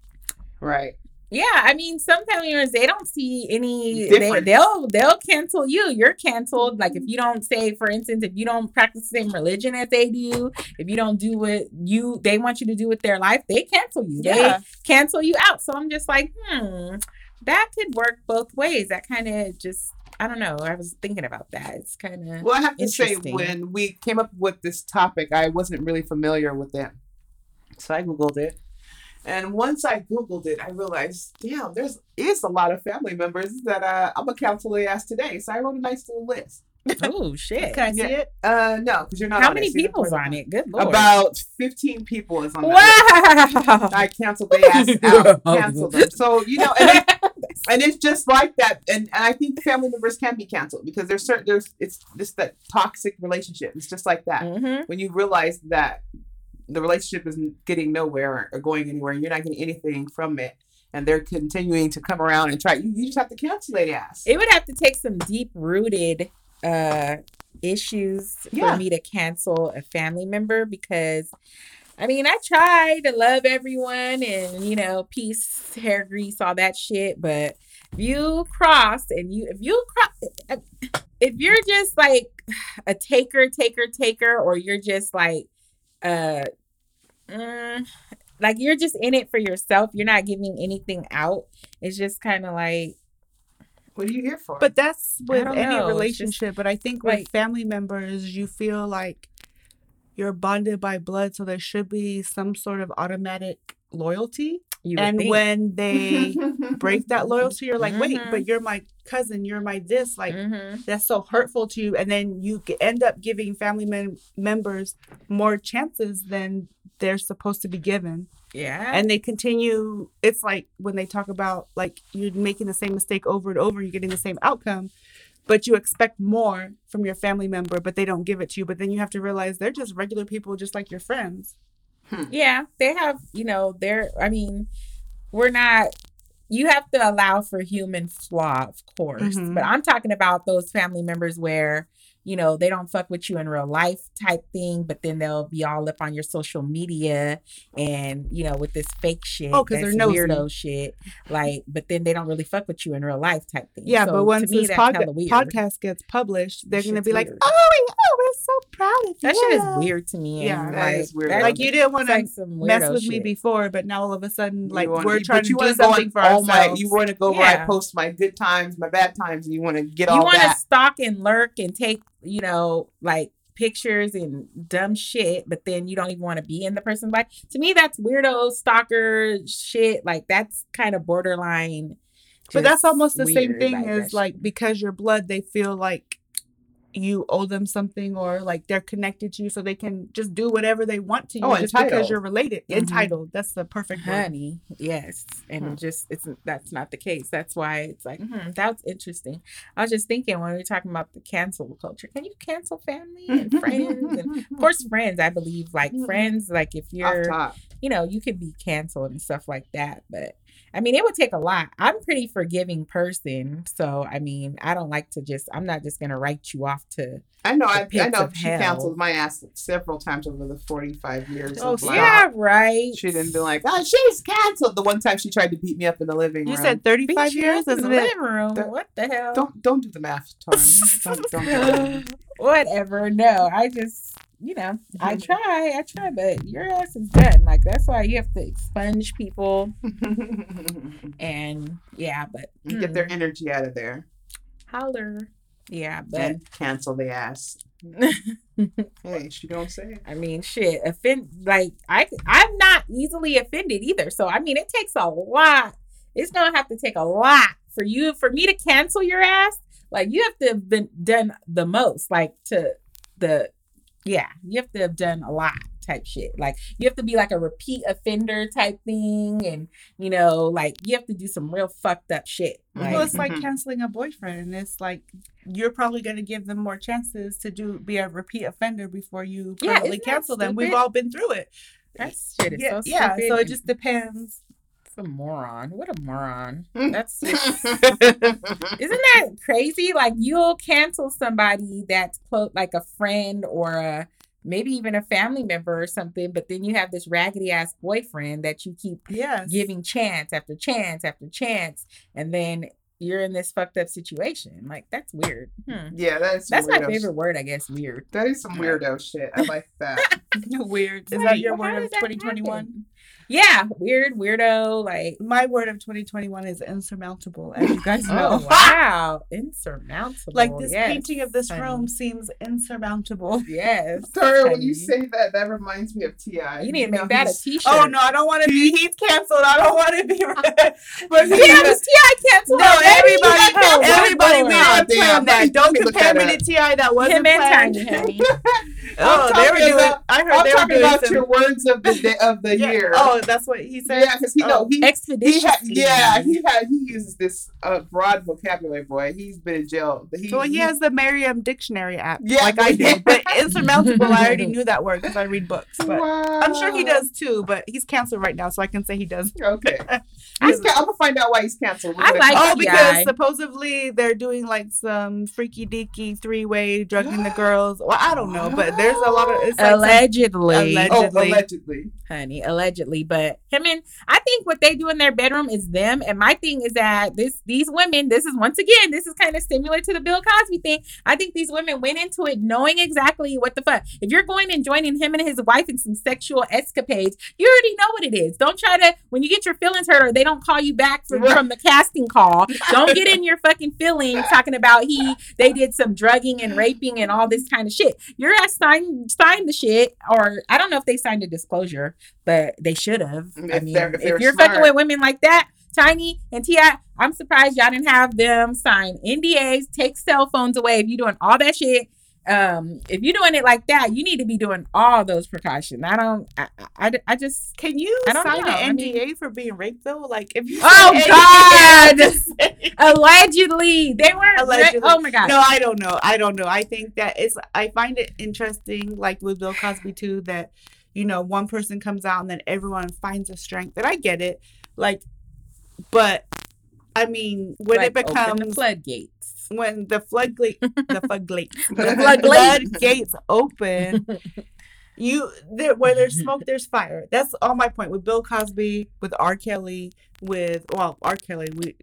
Right. Yeah, I mean, some they don't see any. They, Difference. they'll they'll cancel you. You're canceled. Like if you don't say, for instance, if you don't practice the same religion as they do, if you don't do what you they want you to do with their life, they cancel you. Yeah. They cancel you out. So I'm just like, hmm, that could work both ways. That kind of just I don't know. I was thinking about that. It's kind of Well, I have to say, when we came up with this topic, I wasn't really familiar with it. So I Googled it. And once I Googled it, I realized, damn, there's is a lot of family members that uh, I'm going to counsel they ask today. So I wrote a nice little list. oh [LAUGHS] shit. Can I see it? Uh, no, because you're not How many it, so you're people's on it? Good lord. About 15 people is on that list. I canceled they ass out, [LAUGHS] canceled them. So, you know, and, [LAUGHS] and it's just like that. And, and I think family members can be canceled because there's certain, there's, it's just that toxic relationship. It's just like that. hmm when you realize that the relationship isn't getting nowhere or going anywhere and you're not getting anything from it and they're continuing to come around and try you, you just have to cancel their ass It would have to take some deep rooted uh issues Yeah. for me to cancel a family member because I mean, I try to love everyone and you know, peace, hair grease, all that shit, but if you cross and you if you cross if you're just like a taker, taker, taker, or you're just like uh mm, like you're just in it for yourself, you're not giving anything out. It's just kind of like what are you here for But that's with any know, it's just, relationship. but I think with family members, you feel like you're bonded by blood, so there should be some sort of automatic loyalty. And think. when they break that [LAUGHS] loyalty, you're like, wait, Mhm. but you're my cousin, you're my this, like Mhm. that's so hurtful to you. And then you end up giving family mem- members more chances than they're supposed to be given. yeah, and they continue it's like when they talk about like you're making the same mistake over and over you're getting the same outcome but you expect more from your family member but they don't give it to you but then you have to realize they're just regular people just like your friends yeah, they have, you know, they're. I mean, we're not. You have to allow for human flaw, of course, Mhm. but I'm talking about those family members where you know they don't fuck with you in real life type thing, but then they'll be all up on your social media and you know with this fake shit, Oh, 'cause they're that's nosy. weirdo shit, like. But then they don't really fuck with you in real life type thing. yeah So, but once me, this pod- podcast gets published they're gonna Shit's be like weird. oh yeah, oh, we're so proud of you that shit is weird to me. Yeah, and, that like, is weird. that- like you didn't want it's to like mess weirdo with me before but now all of a sudden like wanna- we're trying to do something for all my ourselves you want to go where I post my good times my bad times and you want to get you all You want to stalk and lurk and take you know like pictures and dumb shit but then you don't even want to be in the person's life to me that's weirdo stalker shit like that's kind of borderline But that's almost the same thing like, as like because you're blood, they feel like you owe them something or like they're connected to you so they can just do whatever they want to you Oh, just because you're related. Mhm. Entitled. That's the perfect word. honey yes and Hmm. just it's that's not the case that's why it's like hmm, that's interesting i was just thinking when we were talking about the cancel culture can you cancel family and friends and [LAUGHS] of course friends i believe like Mhm. friends like if you're you know, you could be canceled and stuff like that. But I mean, it would take a lot. I'm a pretty forgiving person. So, I mean, I don't like to just, I'm not just going to write you off to, I know The I, I know she hell. canceled my ass several times over the 45 years Oh, of life. yeah, right. she didn't be like oh she's canceled the one time she tried to beat me up in the living You room You said 35 you years, up in the isn't it? living room. That- what the hell? don't don't do the math Tara. don't, don't, don't. [LAUGHS] Whatever. No, I just, you know, I Mhm. try, I try, but your ass is done. Like, that's why you have to expunge people. [LAUGHS] And yeah, but You get their mm, energy out of there holler. Yeah, but and cancel the ass. [LAUGHS] Hey, she don't say it. I mean, shit, offend like I I'm not easily offended either. So I mean, it takes a lot. It's gonna have to take a lot for you for me to cancel your ass. Like you have to have been done the most. Like to the yeah, you have to have done a lot type shit. Like you have to be like a repeat offender type thing, and you know, like you have to do some real fucked up shit. Like, well, it's like Mhm. canceling a boyfriend. It's like you're probably going to give them more chances to do be a repeat offender before you Yeah, permanently isn't cancel them. We've all been through it. that shit is yeah, so yeah. So it just depends. It's a moron. What a moron. Mm. That's just [LAUGHS] [LAUGHS] Isn't that crazy? Like you'll cancel somebody that's close, like a friend or a maybe even a family member or something, but then you have this raggedy ass boyfriend that you keep Yes. giving chance after chance after chance, and then you're in this fucked up situation. Like that's weird. Hmm. yeah, that's That's my favorite shit. word, I guess. Weird. That is some weirdo shit. I like that. [LAUGHS] Weird. Is Like, that your word of 2021? Yeah, weird, weirdo, like My word of 2021 is insurmountable, as you guys [LAUGHS] oh, know. oh wow, [LAUGHS] insurmountable. Like this Yes, painting of this room seems insurmountable. [LAUGHS] Yes. Sorry, when you say that, that reminds me of Ti. you need to make that a t-shirt. Oh no, I don't want to be. He's canceled. I don't want to be. but Yeah, was Ti canceled? no, everybody, Oh, everybody, we damn, that. Don't compare me to Ti. That wasn't planned. Oh, they were doing. about- I heard I'm they were talking doing about your words of the day, of the year. Oh, that's what he said. yeah, because he Oh. know he he Expeditiously. had yeah he had he uses this uh, broad vocabulary. Boy, he's been in jail. He, So he has the Merriam Dictionary app, Yeah, like I yeah. do. But insurmountable, I already [LAUGHS] knew that word because I read books. But Wow. I'm sure he does too. But he's canceled right now, so I can say he does. [LAUGHS] Okay, [LAUGHS] he's ca- I'm gonna find out why he's canceled. We're I like Oh, because supposedly they're doing like some freaky deaky three way drugging the [GASPS] girls. Well, I don't know, but there's a lot of it's like some- allegedly, Oh, allegedly. allegedly. honey, allegedly. But him and I think what they do in their bedroom is them. And my thing is that this these women, this is once again, this is kind of similar to the Bill Cosby thing. I think these women went into it knowing exactly what the fuck. If you're going and joining him and his wife in some sexual escapades, you already know what it is. Don't try to when you get your feelings hurt or they don't call you back from, from the casting call. [LAUGHS] Don't get in your fucking feelings talking about he they did some drugging and raping and all this kind of shit. Your ass signed signed the shit, or I don't know if they signed a disclosure, but they should have. I If mean, they're- if if, they're you're fucking with women like that, Tiny and Ti, I'm surprised y'all didn't have them sign NDAs, take cell phones away. If you're doing all that shit, um, if you're doing it like that, you need to be doing all those precautions. I don't. I, I, I just. Can you I don't sign know. I an mean- NDA for being raped though? Like if you Oh, God! Allegedly, they weren't. Allegedly. Oh my god. no, I don't know. I don't know. I think that it's. I find it interesting, like with Bill Cosby too, that you know one person comes out and then everyone finds a strength. And I get it, like, but I mean when Like, it becomes the floodgates. when the floodgate [LAUGHS] the floodgates The floodgate. floodgates open you there where there's smoke there's fire that's all my point with bill cosby with r kelly with well r kelly we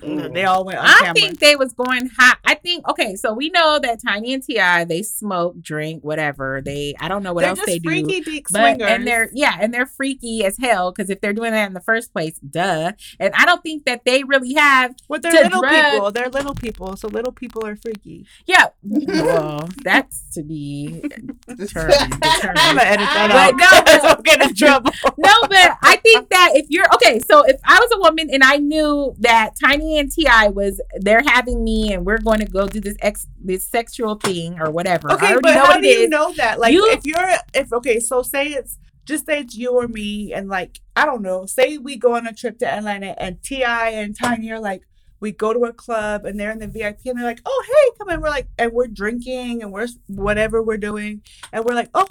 they mm. all went on I camera think they was going hot. I think okay, so we know that Tiny and Ti they smoke, drink, whatever. They I don't know what they're else just they do. freaky deek But swingers and they're yeah, and they're freaky as hell because if they're doing that in the first place, duh. And I don't think that they really have well, they're little drug- people they're little people so little people are freaky yeah. [LAUGHS] Well, that's to be determined. [LAUGHS] i'm gonna edit that But out no, no don't get in trouble no, but I think that if you're okay, so if I was a woman and I knew that Tiny and Ti was they're having me and we're going to go do this ex this sexual thing or whatever. I Okay, already but know how do you is. know that? Like, You- if you're, if okay, so say it's just say it's you or me, and like I don't know, say we go on a trip to Atlanta, and Ti and Tiny are like, we go to a club, and they're in the VIP, and they're like, oh hey, come in, we're like, and we're drinking, and we're whatever we're doing, and we're like, oh.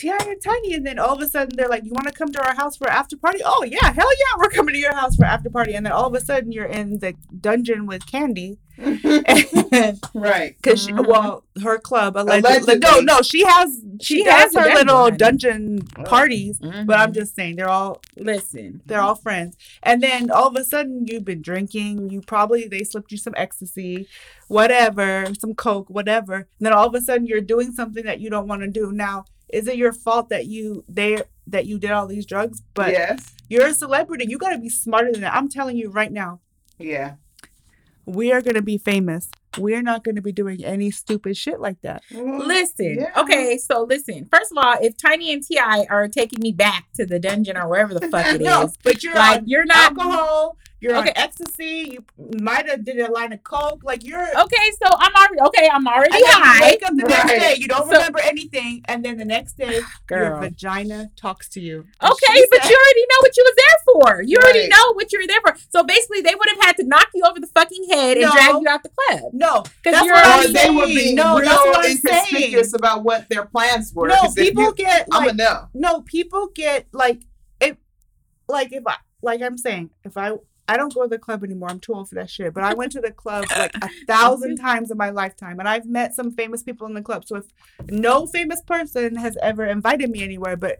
Ti and Tiny, and then all of a sudden they're like, "You want to come to our house for after party?" Oh yeah, hell yeah, we're coming to your house for after party. And then all of a sudden you're in the dungeon with Kandi, [LAUGHS] right. because Mhm. well, her club allegedly, Allegedly. no, no, she has she, She has has her dungeon, little honey. dungeon parties. But I'm Mhm. just saying they're all listen. they're all friends. And then all of a sudden you've been drinking. You probably they slipped you some ecstasy, whatever, some coke, whatever. And then all of a sudden you're doing something that you don't want to do. Now, is it your fault that you they that you did all these drugs? But yes. you're a celebrity. You got to be smarter than that. I'm telling you right now. Yeah. We are going to be famous. We're not going to be doing any stupid shit like that. Listen, Yeah. okay, so listen. First of all, if Tiny and Ti are taking me back to the dungeon or wherever the fuck [LAUGHS] it is, no, but you're like you're not alcohol. You're Okay. on ecstasy. You might have did a line of coke. Like you're. Okay, so I'm already okay. I'm already And then you high. wake up the next day. You don't So- remember anything, and then the next day your Girl. vagina talks to you. Okay, but said- you already know what you was there for. You already know what you were there for. So basically, they would have had to knock you over the fucking head and No. drag you out the club. No, because you're what Or I'm already- they saying. were being no, real that's what I'm inconspicuous saying. about what their plans were. No, 'cause if people you- get I'm like a no. no people get like if like if I like I'm saying if I I don't go to the club anymore. I'm too old for that shit. But I went to the club [LAUGHS] like a [LAUGHS] thousand times in my lifetime, and I've met some famous people in the club. So if no famous person has ever invited me anywhere, but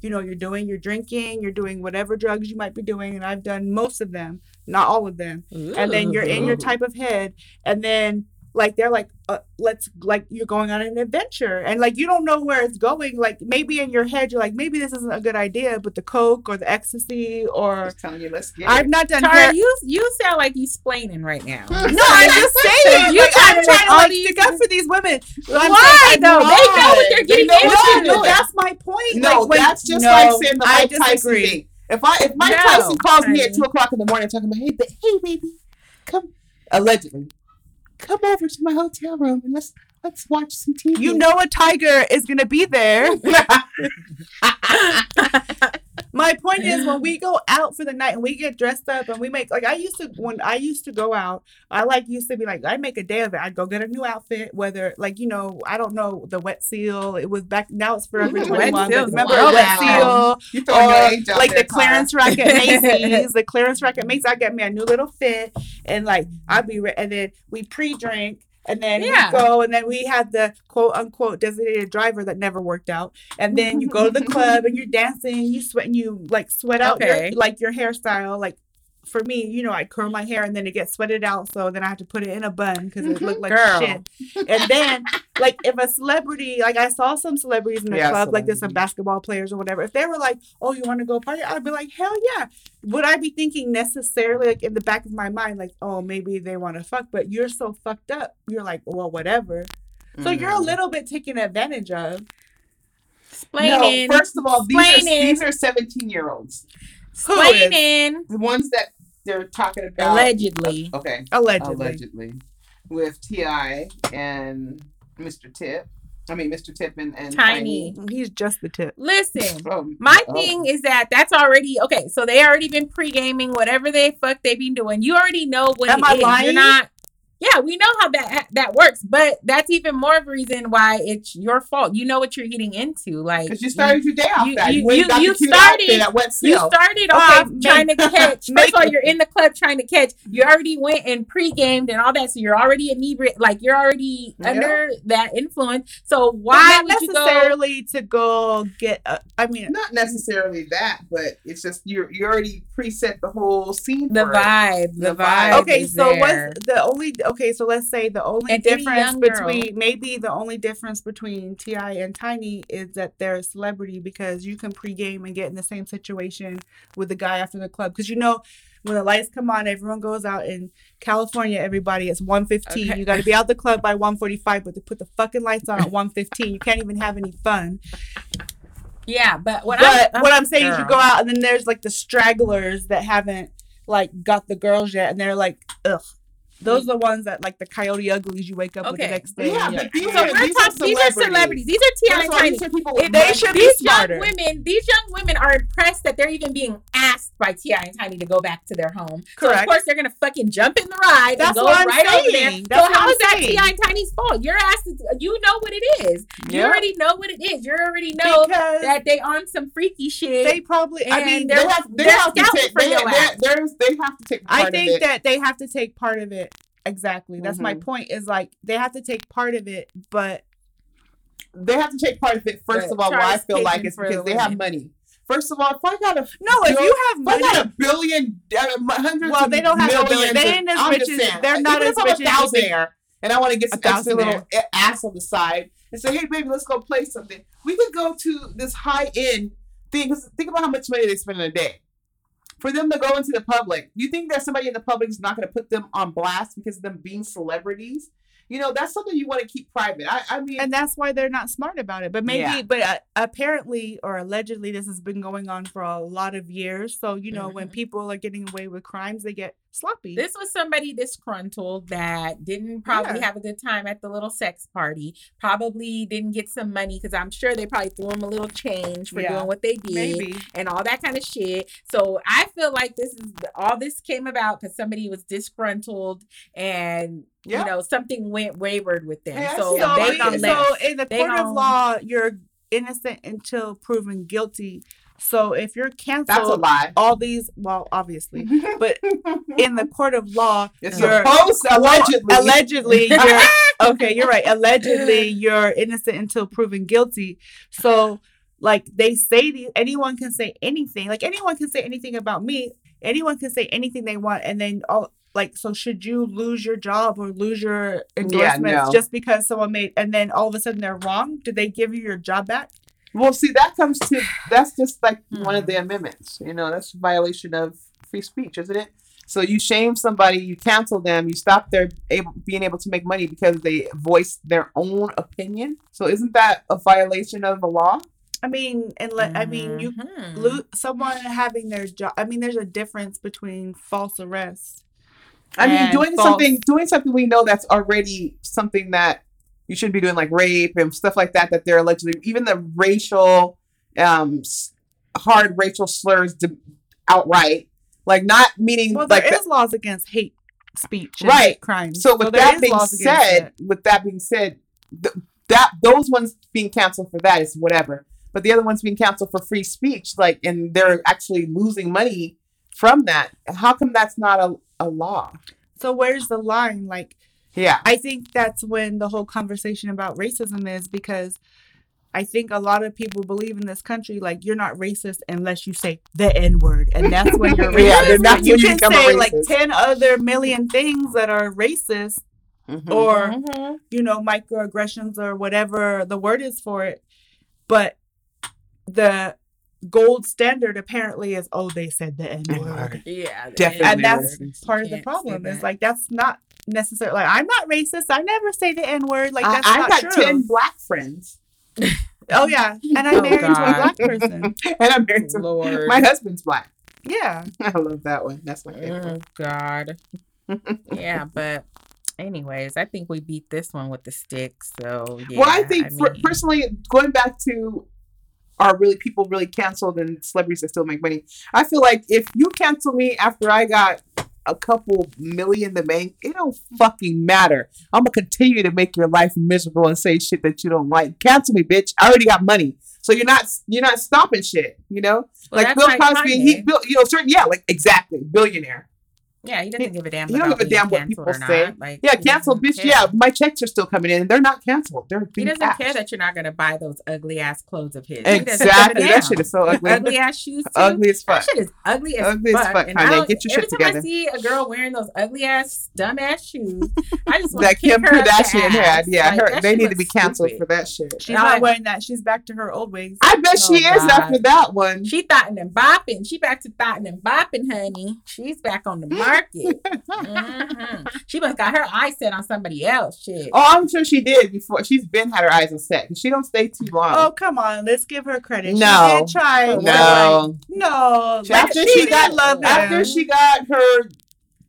you know, you're doing, you're drinking, you're doing whatever drugs you might be doing, and I've done most of them, not all of them. And then you're in your type of head, and then like they're like uh, let's like you're going on an adventure and like you don't know where it's going like maybe in your head you're like maybe this isn't a good idea but the coke or the ecstasy or Just telling you, let's get i've it. not done Tara, hair- you you sound like you splaining right now. [LAUGHS] no i'm just saying You like, trying to trying to all like these- stick up for these women I'm Why saying, though? I'm They know what they're They getting know what no, they're into. doing. that's my point No, like, when- that's just no, like saying the I Mike Tyson thing. If I if Mike No, Tyson calls me at two o'clock in the morning talking about hey ba- hey baby, come allegedly, come over to my hotel room and let's let's watch some TV. you know a tiger is gonna be there [LAUGHS] My point is when we go out for the night and we get dressed up and we make like I used to when I used to go out, I like used to be like I make a day of it. I'd go get a new outfit, whether like you know I don't know the wet seal. It was back now it's forever Ooh, twenty one. Wet Seal's Remember wild. wet seal you or like the clearance rack at Macy's. [LAUGHS] the clearance rack at Macy's. I get me a new little fit and like I'd be re- and then we pre drink. And then Yeah. we go, and then we had the quote unquote designated driver that never worked out. And then you go to the club and you're dancing, you sweat, and you like sweat out Okay. your, like your hairstyle. Like for me, you know, I curl my hair and then it gets sweated out, so then I have to put it in a bun because it looked like Girl. shit. And then, [LAUGHS] like, if a celebrity, like I saw some celebrities in the Yeah, club, like there's some basketball players or whatever. If they were like, "Oh, you want to go party?" I'd be like, "Hell yeah!" Would I be thinking necessarily, like in the back of my mind, like, "Oh, maybe they want to fuck," but you're so fucked up, you're like, "Well, whatever." So you're a Mhm. little bit taken advantage of. Splaining. No, first of all, these are these are seventeen year olds. Splaining. The ones that they're talking about Allegedly. Okay, Allegedly. allegedly, with Ti and Mr. Tip. I mean, Mr. Tip and, and Tiny. He's just the tip. Listen. [LAUGHS] Oh, My oh. thing is that that's already okay. So they already been pre gaming, whatever they fuck they been doing. You already know what Am it I is. You're not. Yeah, we know how that that works, but that's even more of a reason why it's your fault. You know what you're getting into, like Because you started your day off you- that. you- You, you- you started- at Wet You started Okay, off make- trying to [LAUGHS] catch. First of all, you're in the club trying to catch. You mm-hmm. already went and pre-gamed and all that, so you're already inebriated. Like you're already Yeah. under that influence. So why not would you go? necessarily to go get? A, I mean, Not necessarily that, but it's just you you already preset the whole scene. The for it. vibe, the, The vibe. vibe. okay is so there. what's the only okay so let's say the only And difference young girl. between maybe the only difference between ti and tiny is that they're a celebrity because you can pregame and get in the same situation with the guy after the club because you know when the lights come on everyone goes out in california everybody it's 115 Okay. you got to be out the club by 145 but to put the fucking lights on at 115 you can't even have any fun Yeah, but what but I'm, what I'm saying is you go out and then there's like the stragglers that haven't like got the girls yet and they're like ugh. Those are the ones that like the coyote uglies you wake up with the next day. Yeah, but these So are, we're these talking. are These are celebrities. These are Ti and Tiny. these are people with they money. should be these smarter. young women, these young women are impressed that they're even being asked by Ti and Tiny to go back to their home. So of course they're gonna fucking jump in the ride That's and go what I'm right over there. saying. So That's how I'm is that. Ti and Tiny's fault? Your ass is. You know what it is. You already know what it is. You already know because that they on some freaky shit. they probably. I mean, they're- They have, they they're have to take. for They, your they, ass. they have to take. Part I think that they have to take part of it. Exactly. That's my Mhm. point. Is like they have to take part of it, but they have to take part of it. First But of all, why I feel like it's because the they have money. First of all, if I got a no, if bill- you have if I got a billion, uh, hundreds Well, of they don't have millions billion. They ain't as I'm rich as- saying, they're not as rich a as you think. and I want to get A some extra little ass on the side and say, hey, baby, let's go play something. We could go to this high end thing. 'cause think about how much money they spend in a day. For them to go into the public, you think that somebody in the public is not going to put them on blast because of them being celebrities? You know, that's something you want to keep private. I, I mean, and that's why they're not smart about it. But maybe, Yeah. but uh, apparently or allegedly, this has been going on for a lot of years. So you know, when Mhm. people are getting away with crimes, they get sloppy. This was somebody disgruntled that didn't probably Yeah. have a good time at the little sex party. Probably didn't get some money because I'm sure they probably threw him a little change for Yeah. doing what they did maybe. and all that kind of shit. So I feel like this is all this came about because somebody was disgruntled and Yeah. you know something went wayward with them. Hey, so So, they it gonna is. let so in the they court of law, you're innocent until proven guilty. So if you're canceled, that's a lie. all these, well, obviously, but [LAUGHS] in the court of law, it's you're supposed allegedly. allegedly you're [LAUGHS] okay you're right allegedly you're innocent until proven guilty so like they say the, anyone can say anything like anyone can say anything about me anyone can say anything they want, and then all like so should you lose your job or lose your endorsements no. just because someone made and then all of a sudden they're wrong? Did they give you your job back? Well, see, that comes to that's just like one of Hmm. the amendments. You know, that's a violation of free speech, isn't it? So you shame somebody, you cancel them, you stop their able, being able to make money because they voice their own opinion. So isn't that a violation of the law? I mean, and let I mean you Mhm. lo- someone having their job. I mean, there's a difference between false arrest. I mean, doing false- something, doing something we know that's already something that you shouldn't be doing, like rape and stuff like that. That they're allegedly, even the racial, um, hard racial slurs outright, like not meaning Well, like there is laws against hate speech, and Right. Hate crimes. So with there that being said, it. with that being said, th- that those ones being canceled for that is whatever. But the other ones being canceled for free speech, like, and they're actually losing money from that. How come that's not a, a law? so where's the line? Like, Yeah. I think that's when the whole conversation about racism is because I think a lot of people believe in this country like you're not racist unless you say the N word, and that's when you're [LAUGHS] racist. Yeah, you you can say like ten other million things that are racist Mhm. or Mhm. you know microaggressions or whatever the word is for it, but the gold standard apparently is oh they said the N word. Yeah, Definitely and that's racist. part of the problem is like that's not necessarily like I'm not racist. I never say the N word. Like I, that's I've not got true. ten black friends, [LAUGHS] Oh yeah, and I'm Oh, married to a black person. [LAUGHS] and I'm married to Lord. my husband's black. Yeah, [LAUGHS] I love that one. That's my favorite. Oh God. yeah, but anyways, I think we beat this one with the stick. So yeah. well, I think for, mean, personally, going back to are really people really canceled and celebrities that still make money. I feel like if you cancel me after I got a couple million to make, it don't fucking matter. I'm gonna continue to make your life miserable and say shit that you don't like. Cancel me, bitch. I already got money, so you're not you're not stopping shit. You know, Well, like Bill Cosby, he built you know certain yeah, like exactly billionaire. Yeah, he doesn't give a damn. he don't give a damn what people say. Like, Yeah, he canceled, bitch. care. Yeah, my checks are still coming in. They're not canceled. They're being He doesn't cashed. care that you're not gonna buy those ugly ass clothes of his. He doesn't give a Exactly. That shit is so ugly. ugly ass shoes too. ugly as fuck. That shit is ugly as Ugly as fuck. fuck, and I Kanye. don't- Get your every time. I see a girl wearing those ugly ass, dumb ass shoes, I just want that to kick Kim her up the Kardashian had. Yeah, Like, her. They need to be canceled stupid. for that shit. she's not I- wearing that. She's back to her old ways. I bet Oh, she is after that one. She thotting and bopping. She back to thotting and bopping, honey. She's back on the market. Mhm. She must got her eyes set on somebody else. Shit. Oh, I'm sure she did before. She's been had her eyes on set. She don't stay too long. Oh come on, let's give her credit. No. she did try. No. like, no. She- after she, she got love after she got her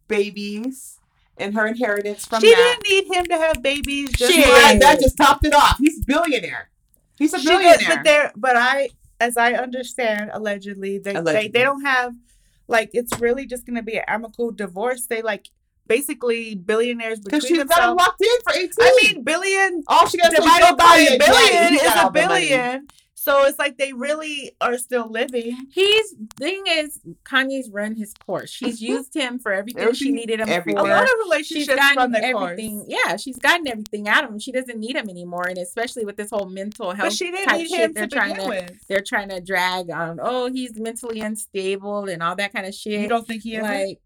babies and her inheritance from she that, didn't need him to have babies. Just she, like- that just topped it off. He's billionaire. He's a She did, billionaire. but they're but I as I understand allegedly they Allegedly. They, they don't have like it's really just gonna be an amicable divorce. They like basically billionaires Because between she's got locked in for 18. I mean billion all she got divided by a billion is a billion. So it's like they really are still living. He's thing is Kanye's run his course. She's mm-hmm. used him for everything, she needed him everything. A lot for. of relationships run gotten everything. course. Yeah, she's gotten everything out of him. She doesn't need him anymore, and especially with this whole mental health But she didn't type need shit him they're to trying to with. they're trying to drag on. Oh, he's mentally unstable and all that kind of shit. You don't think he is? like,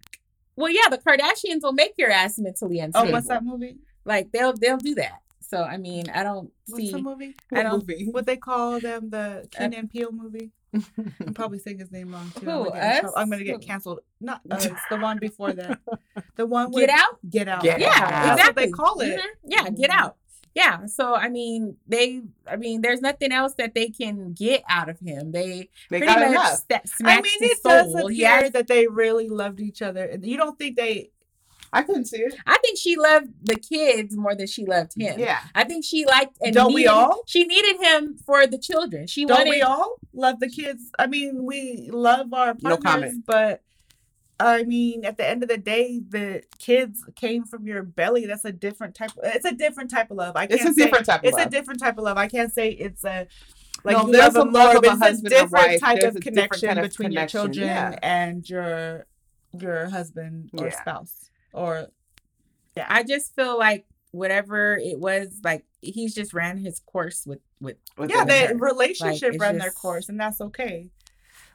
well, yeah, the Kardashians will make your ass mentally oh, unstable. what's that movie? Like they'll they'll do that. So I mean, I don't What's see. the movie? I don't- movie. What they call them? The Keenan Peele movie. I'm [LAUGHS] probably saying his name wrong too. I'm Who, gonna, get us? I'm gonna get canceled. Not [LAUGHS] us. The one before that. [LAUGHS] The one with Get out. Get out. Get Yeah, out. That's exactly. what they call it. Mhm. Yeah, get out. Yeah. So I mean, they. I mean, there's nothing else that they can get out of him. They They pretty got much enough. sta- I mean, his it does soul. appear He that they really loved each other. And You don't think they? I couldn't see it. I think she loved the kids more than she loved him. Yeah. I think she liked and Don't we all? She needed him for the children. She Don't wanted. we all love the kids? I mean, we love our No partners, comment. but I mean, at the end of the day, the kids came from your belly. That's a different type. Of, It's a different type of love. I can't It's a say- different type of It's love. a different type of love. I can't say it's a like No, you there's love a love more, of a it's a husband and different wife. type There's of a different connection kind of between connection, your children yeah. and your your husband or Yeah. spouse or I just feel like whatever it was, like he's just ran his course with with. With yeah, the- the relationship it's ran their course, and that's okay.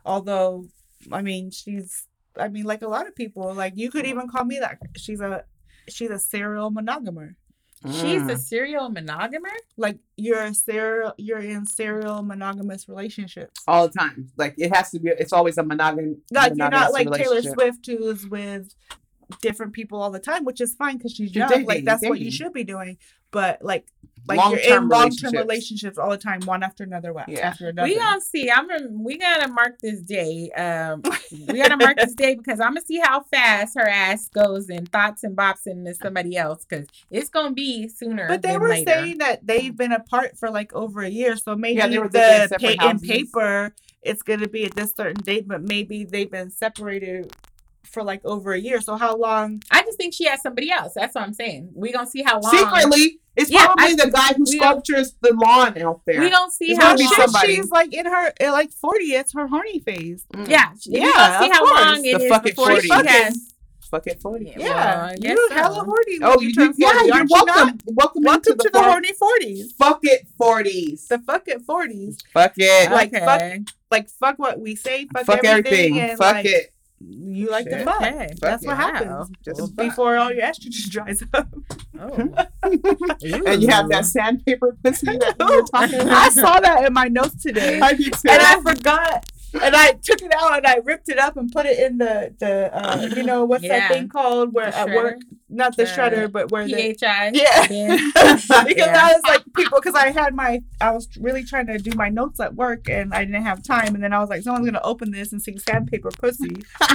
Although, I mean, she's I mean, like a lot of people, like you could even call me that. She's a she's a serial monogamer. She's Mm. a serial monogamer. Like you're a serial, you're in serial monogamous relationships. all the time. Like it has to be. It's always a monogam. Like you're not like Taylor. Swift, who's with different people all the time, which is fine because she's You're young. dating, like that's what you should be doing. But like, like Long-term you're in long term relationships. relationships all the time, one after another, one Yeah. after another. We gonna see. I'm gonna we gotta mark this day. Um, we gotta mark [LAUGHS] this day because I'm gonna see how fast her ass goes in thoughts and bops into somebody else because it's gonna be sooner. But they than were later. saying that they've been apart for like over a year, so maybe they were living in the separate pa- in paper it's gonna be at this certain date, but maybe they've been separated for like over a year. So how long? I just think she has somebody else. That's what I'm saying. We gonna see how long. Secretly, it's Yeah, probably I- the guy who sculptures the lawn out there. We don't see It's how long. Shit, somebody. She's like in her uh, like forty. It's her horny phase. Mm. Yeah, we Yeah, gonna see of how course. long it The is fucking before she has. Fuck it, forty. Yeah. Yeah, Well, you're so. hella horny. Oh, you, turn you, yeah, 40, you're aren't you welcome. welcome. Welcome into to the for- horny forties. Fuck it, forties. The fuck it forties. Fuck it. Like, fuck Like fuck what we say. Fuck, Fuck everything. everything. and, Fuck like, it. You like to Shit. fuck. Okay. That's it. what happens. Just Just fuck. before all your estrogen dries up. Oh. And you have that sandpaper pussy that you were talking [LAUGHS] about. I saw that in my notes today. [LAUGHS] I did too. and I forgot. And I took it out and I ripped it up and put it in the the uh, you know what's Yeah. that thing called where The at work not the The shredder but where the PHI. yeah. [LAUGHS] Because [LAUGHS] Yeah. I was like people because I had my I was really trying to do my notes at work and I didn't have time. And then I was like someone's gonna open this and see sandpaper pussy. [LAUGHS]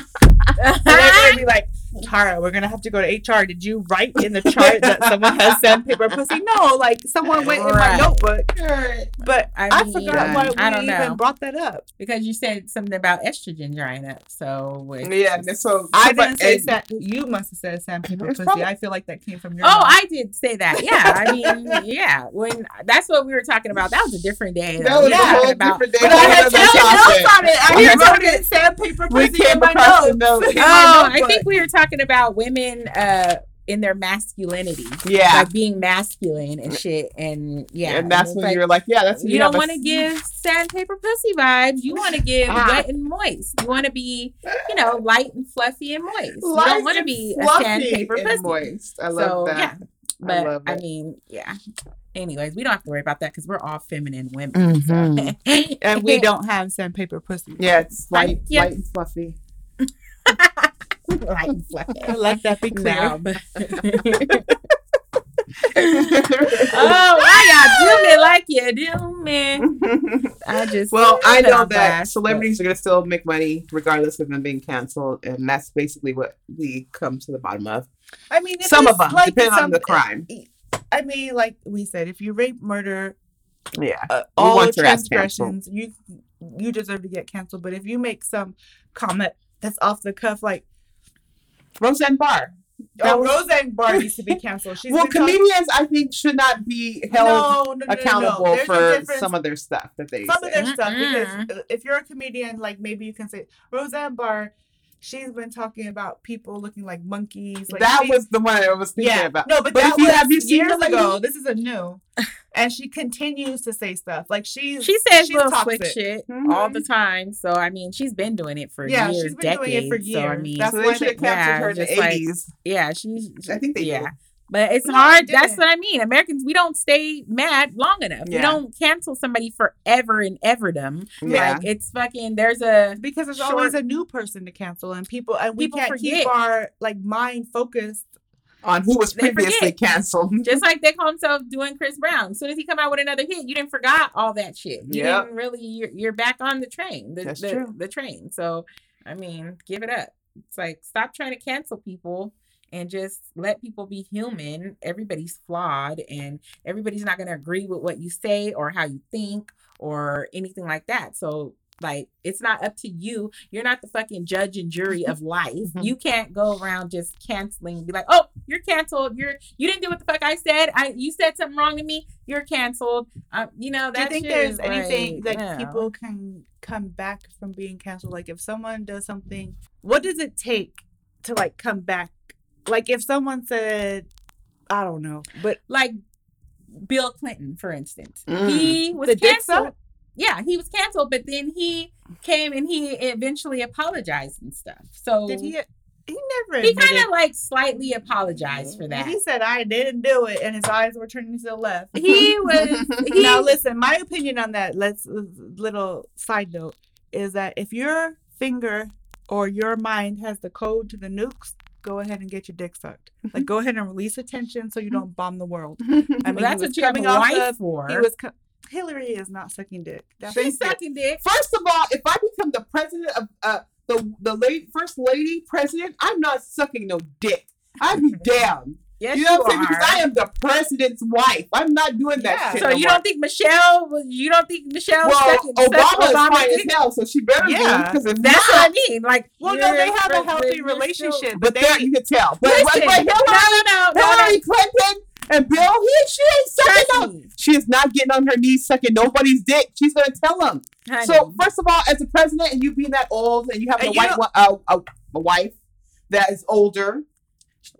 And they're gonna be like Tara we're gonna have to go to HR did you write in the chart that someone has sandpaper pussy no like someone went in my Right. notebook but I I, mean, forgot why we I don't even know. brought that up. because you said something about estrogen drying up. So with, Yeah, and so I but- didn't say and- sand. You must have said sandpaper pussy. probably- I feel like that came from your. Oh, mouth. I did say that. Yeah, I mean, yeah. When that's what we were talking about. That was a different day. That was We a whole about. different day. But I had Another taken topic. notes on it. I We had had- wrote it sandpaper pussy in my across notes. notes. Oh, [LAUGHS] in my Oh, I think we were talking about women uh in their masculinity, Yeah. like being masculine and shit. And yeah, and that's it's when like, you're like, yeah, that's you have don't want to give sandpaper pussy vibes. You want to give Ah. wet and moist. You want to be, you know, light and fluffy and moist. you don't want to be a sandpaper and pussy. moist. I love So, that. yeah. I But love I, mean, yeah. Anyways, we don't have to worry about that because we're all feminine women. Mhm. So. and we [LAUGHS] don't have sandpaper pussy. Yeah, it's light, yeah. light and fluffy. Light and [LAUGHS] fluffy. Let that be clear. No, [LAUGHS] [LAUGHS] oh, why y'all do me like you do me? I just well, I know that blast, celebrities are gonna still make money regardless of them being canceled, and that's basically what we come to the bottom of. I mean, Some of them, like depending on the crime. I mean, like we said, if you rape, murder, Yeah, uh, all want the your ass canceled. transgressions, you you deserve to get canceled. But if you make some comment that's off the cuff, like Roseanne Barr. That oh, was- Roseanne Barr [LAUGHS] needs to be canceled. She's well, been talking- comedians, I think, should not be held no, no, no, no, accountable no. There's for some of their stuff that they some of their stuff Mm-mm. because uh, if you're a comedian, like maybe you can say Roseanne Barr. She's been talking about people looking like monkeys. Like that was the one I was thinking yeah, about. no, but, But that if you- was have you seen years lady? ago. This is a new, [LAUGHS] and she continues to say stuff like she's She says she's little toxic. slick shit Mhm. all the time. So I mean, she's been doing it for Yeah, years, she's been doing decades. it for So I years. mean, That's So why they should have captured yeah, her in the just like- eighties. yeah, she's. I think they yeah. did. But it's No, hard. That's what I mean. Americans, we don't stay mad long enough. We don't cancel somebody forever and everdom. Yeah. Like it's fucking. There's a because there's Short- always a new person to cancel, and people and we People can't forget. keep our like mind focused. on who was previously canceled. [LAUGHS] just like they call themselves doing Chris Brown. As soon as he come out with another hit, you didn't forgot all that shit. You Yep. didn't really. You're, you're back on the train. The, That's the, true. The train. So I mean, give it up. It's like stop trying to cancel people and just let people be human. Everybody's flawed, and everybody's not going to agree with what you say or how you think or anything like that. So. Like it's not up to you. You're not the fucking judge and jury of life. Mhm. You can't go around just canceling and be like, "Oh, you're canceled. You're you didn't do what the fuck I said. I you said something wrong to me. You're canceled." Um, you know Do you think there's is anything like, that yeah. people can come back from being canceled? Like if someone does something, what does it take to like come back? Like if someone said, I don't know, but like Bill Clinton, for instance. Mm. He was The dick canceled. Yeah, he was canceled, but then he came and he eventually apologized and stuff. So Did he? He never. he kind of like slightly apologized for that. He said I didn't do it, and his eyes were turning to the left. He was [LAUGHS] he, now listen, my opinion on that. Let's little side note is that if your finger or your mind has the code to the nukes, go ahead and get your dick sucked. Like go ahead and release attention so you don't bomb the world. I [LAUGHS] mean, well, that's what you're coming off of- for. He was. Co- Hillary is not sucking dick. That's She's sucking dick. First of all, if I become the president of uh, the the lady, first lady president, I'm not sucking no dick. I'd be [LAUGHS] damned. Yes, you you, know what I'm saying? Because I am the president's wife. I'm not doing that Yeah. shit. so no you more. don't think Michelle? You don't think Michelle? Well, sucking- sucked Obama is fine as hell, so she better Yeah. be. Because That's not, what I mean. Like, Well, no, they have a healthy you're still- relationship, but but there they you can tell. But, Listen, but, but Hillary, no, no, no, no, Hillary Clinton and Bill, he, she ain't sucking Trust no. She is not getting on her knees sucking nobody's dick. She's gonna tell them. honey. So first of all, as a president, and you being that old, and you have a And you white uh, a, a wife that is older,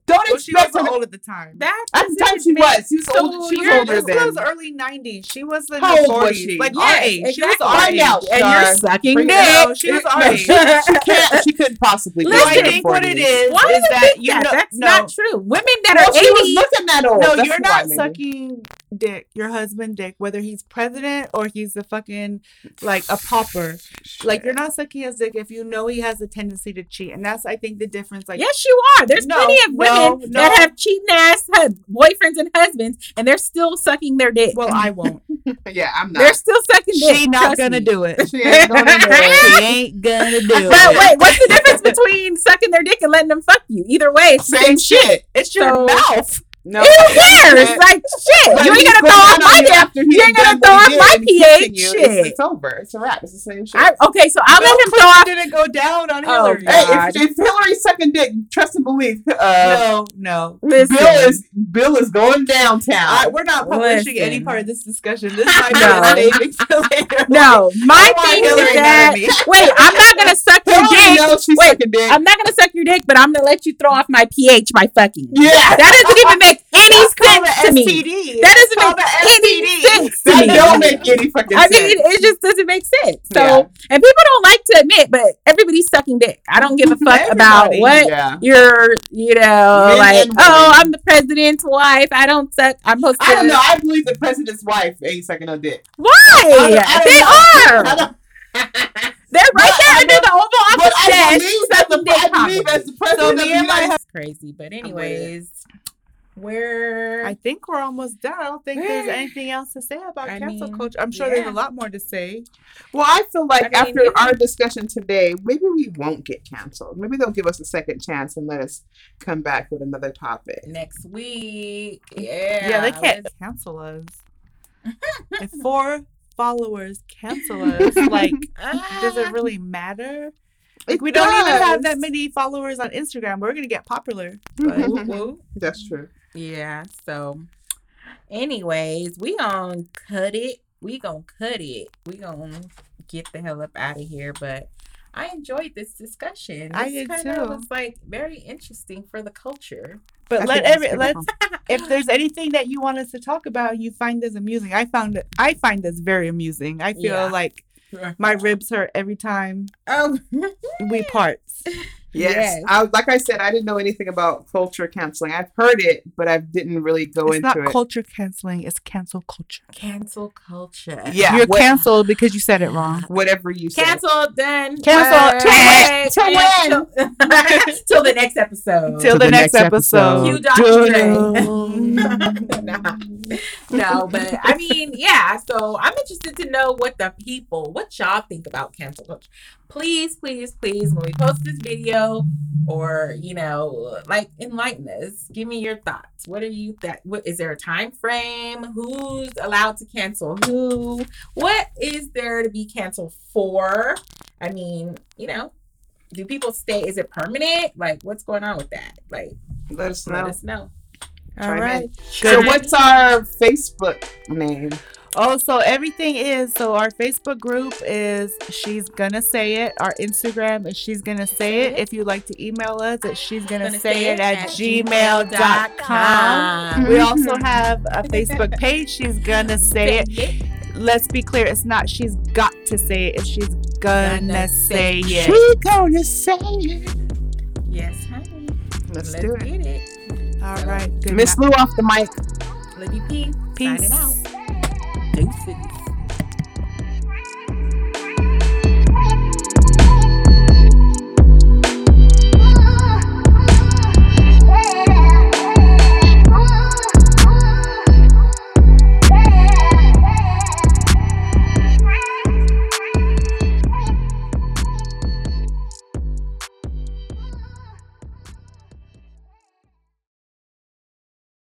don't well, she expect wasn't her. old at the time. that At the time, she was. She was so older. She was older This than. was early '90s. She was in How her old was 40s, she? like Yes, our age. She was exactly. our age. out. and you're sucking dick. No, she was No, our age. she, she can't. [LAUGHS] She couldn't possibly. be Listen, I in her think what it 40s. Why do is that think you that? know, That's no, not true. Women that Well, are she was 80 looking that old. No, That's you're not sucking dick, your husband dick, whether he's president or he's a fucking like a pauper. Like you're not sucking his dick if you know he has a tendency to cheat, and that's I think the difference. Like Yes, you are. There's No, plenty of women no, that have cheating ass hu- boyfriends and husbands, and they're still sucking their dick. well, I won't. [LAUGHS] Yeah, I'm not. they're still sucking dick. She not gonna me. do it. She ain't gonna do [LAUGHS] it. She ain't gonna do But it. wait, what's the difference between sucking their dick and letting them fuck you? Either way, it's Same same shit. shit. It's your So- mouth. No. Who [LAUGHS] cares? But- Like shit. but You ain't gonna throw off my you damn. after you ain't gonna throw he off my and he's kissing pH you. shit. It's, it's over. It's a wrap. It's the same shit. I, okay, so I'll Bill let him throw off. didn't go down on Oh, Hillary. God. Hey, if, if Hillary's sucking dick, trust and believe. Uh, no, no. Listen, Bill is Bill is going downtown. I, we're not publishing any part of this discussion. This [LAUGHS] might be No. a savings later. no. [LAUGHS] My I thing Hillary is mad that wait, I'm not gonna suck your dick. knows she's Wait, sucking dick. I'm not gonna suck your dick, but I'm gonna let you throw off my pH by fucking. yeah, That doesn't even make any That's called sense the to me. STD. That doesn't called make the any STD. sense to that me. don't make any fucking I mean, it just doesn't make sense. So, Yeah. and people don't like to admit, but everybody's sucking dick. I don't give a fuck [LAUGHS] about what yeah. you're, you know, Men like, oh, I'm the president's wife. I don't suck. I'm supposed to. I don't know. I believe the president's wife ain't sucking no dick. Why? I don't- I don't they know. Are. [LAUGHS] They're right But there I under know- the Oval but Office I desk. believe that the I believe as the president of the my United That's crazy. But anyways, we're I think we're almost done. I don't think there's [GASPS] anything else to say about I cancel mean, culture. I'm sure there's a lot more to say. Well, I feel like I mean, after yeah. our discussion today, maybe we won't get canceled. Maybe they'll give us a second chance and let us come back with another topic. next week. Yeah. Yeah, they can't let's- cancel us. if four followers cancel us, like, [LAUGHS] does it really matter? Like, we don't even have that many followers on Instagram. We're gonna get popular. But mm-hmm. woo. That's true. Yeah. So, anyways, we gonna cut it. We gonna cut it. We gonna get the hell up out of here. But I enjoyed this discussion. I This did kinda too. Was like very interesting for the culture. but I let every let's [LAUGHS] if there's anything that you want us to talk about, you find this amusing. I found it. I find this very amusing. I feel Yeah. like [LAUGHS] my ribs hurt every time Oh, we [LAUGHS] part. Yes. Yes. I, like I said, I didn't know anything about culture canceling. I've heard it, but I didn't really go it's into not it. culture canceling. It's cancel culture. cancel culture. Yeah. You're what- canceled because you said it wrong. [SIGHS] Whatever you say. Cancel then. Cancel. To wait, To and Till, [LAUGHS] till the next episode. Till the next episode. Cue Dr. Dre. No, but I mean, yeah. So I'm interested to know what the people, what y'all think about cancel culture. Please, please, please, when we post this video, or you know, like enlighten us. Give me your thoughts. What are you that? What is there a time frame? Who's allowed to cancel who? What is there to be canceled for? I mean, you know. Do people stay? Is it permanent? Like, what's going on with that? Like, Let us know. let us know. All right. So, what's our Facebook name? Oh, so everything is so our Facebook group is She's Gonna Say It. Our Instagram is She's Gonna Say It. If you'd like to email us it's She's Gonna, gonna say, say, It at, gmail.com. gmail.com. we also have a Facebook page, She's Gonna Say It. Let's be clear, it's not She's Got to Say It, it's She's Gonna, gonna say, It. She's Gonna Say It. Yes, honey. Let's, Let's do it. All right. Miss Lou off the mic. Libby P. Peace. Signing out. Deuces.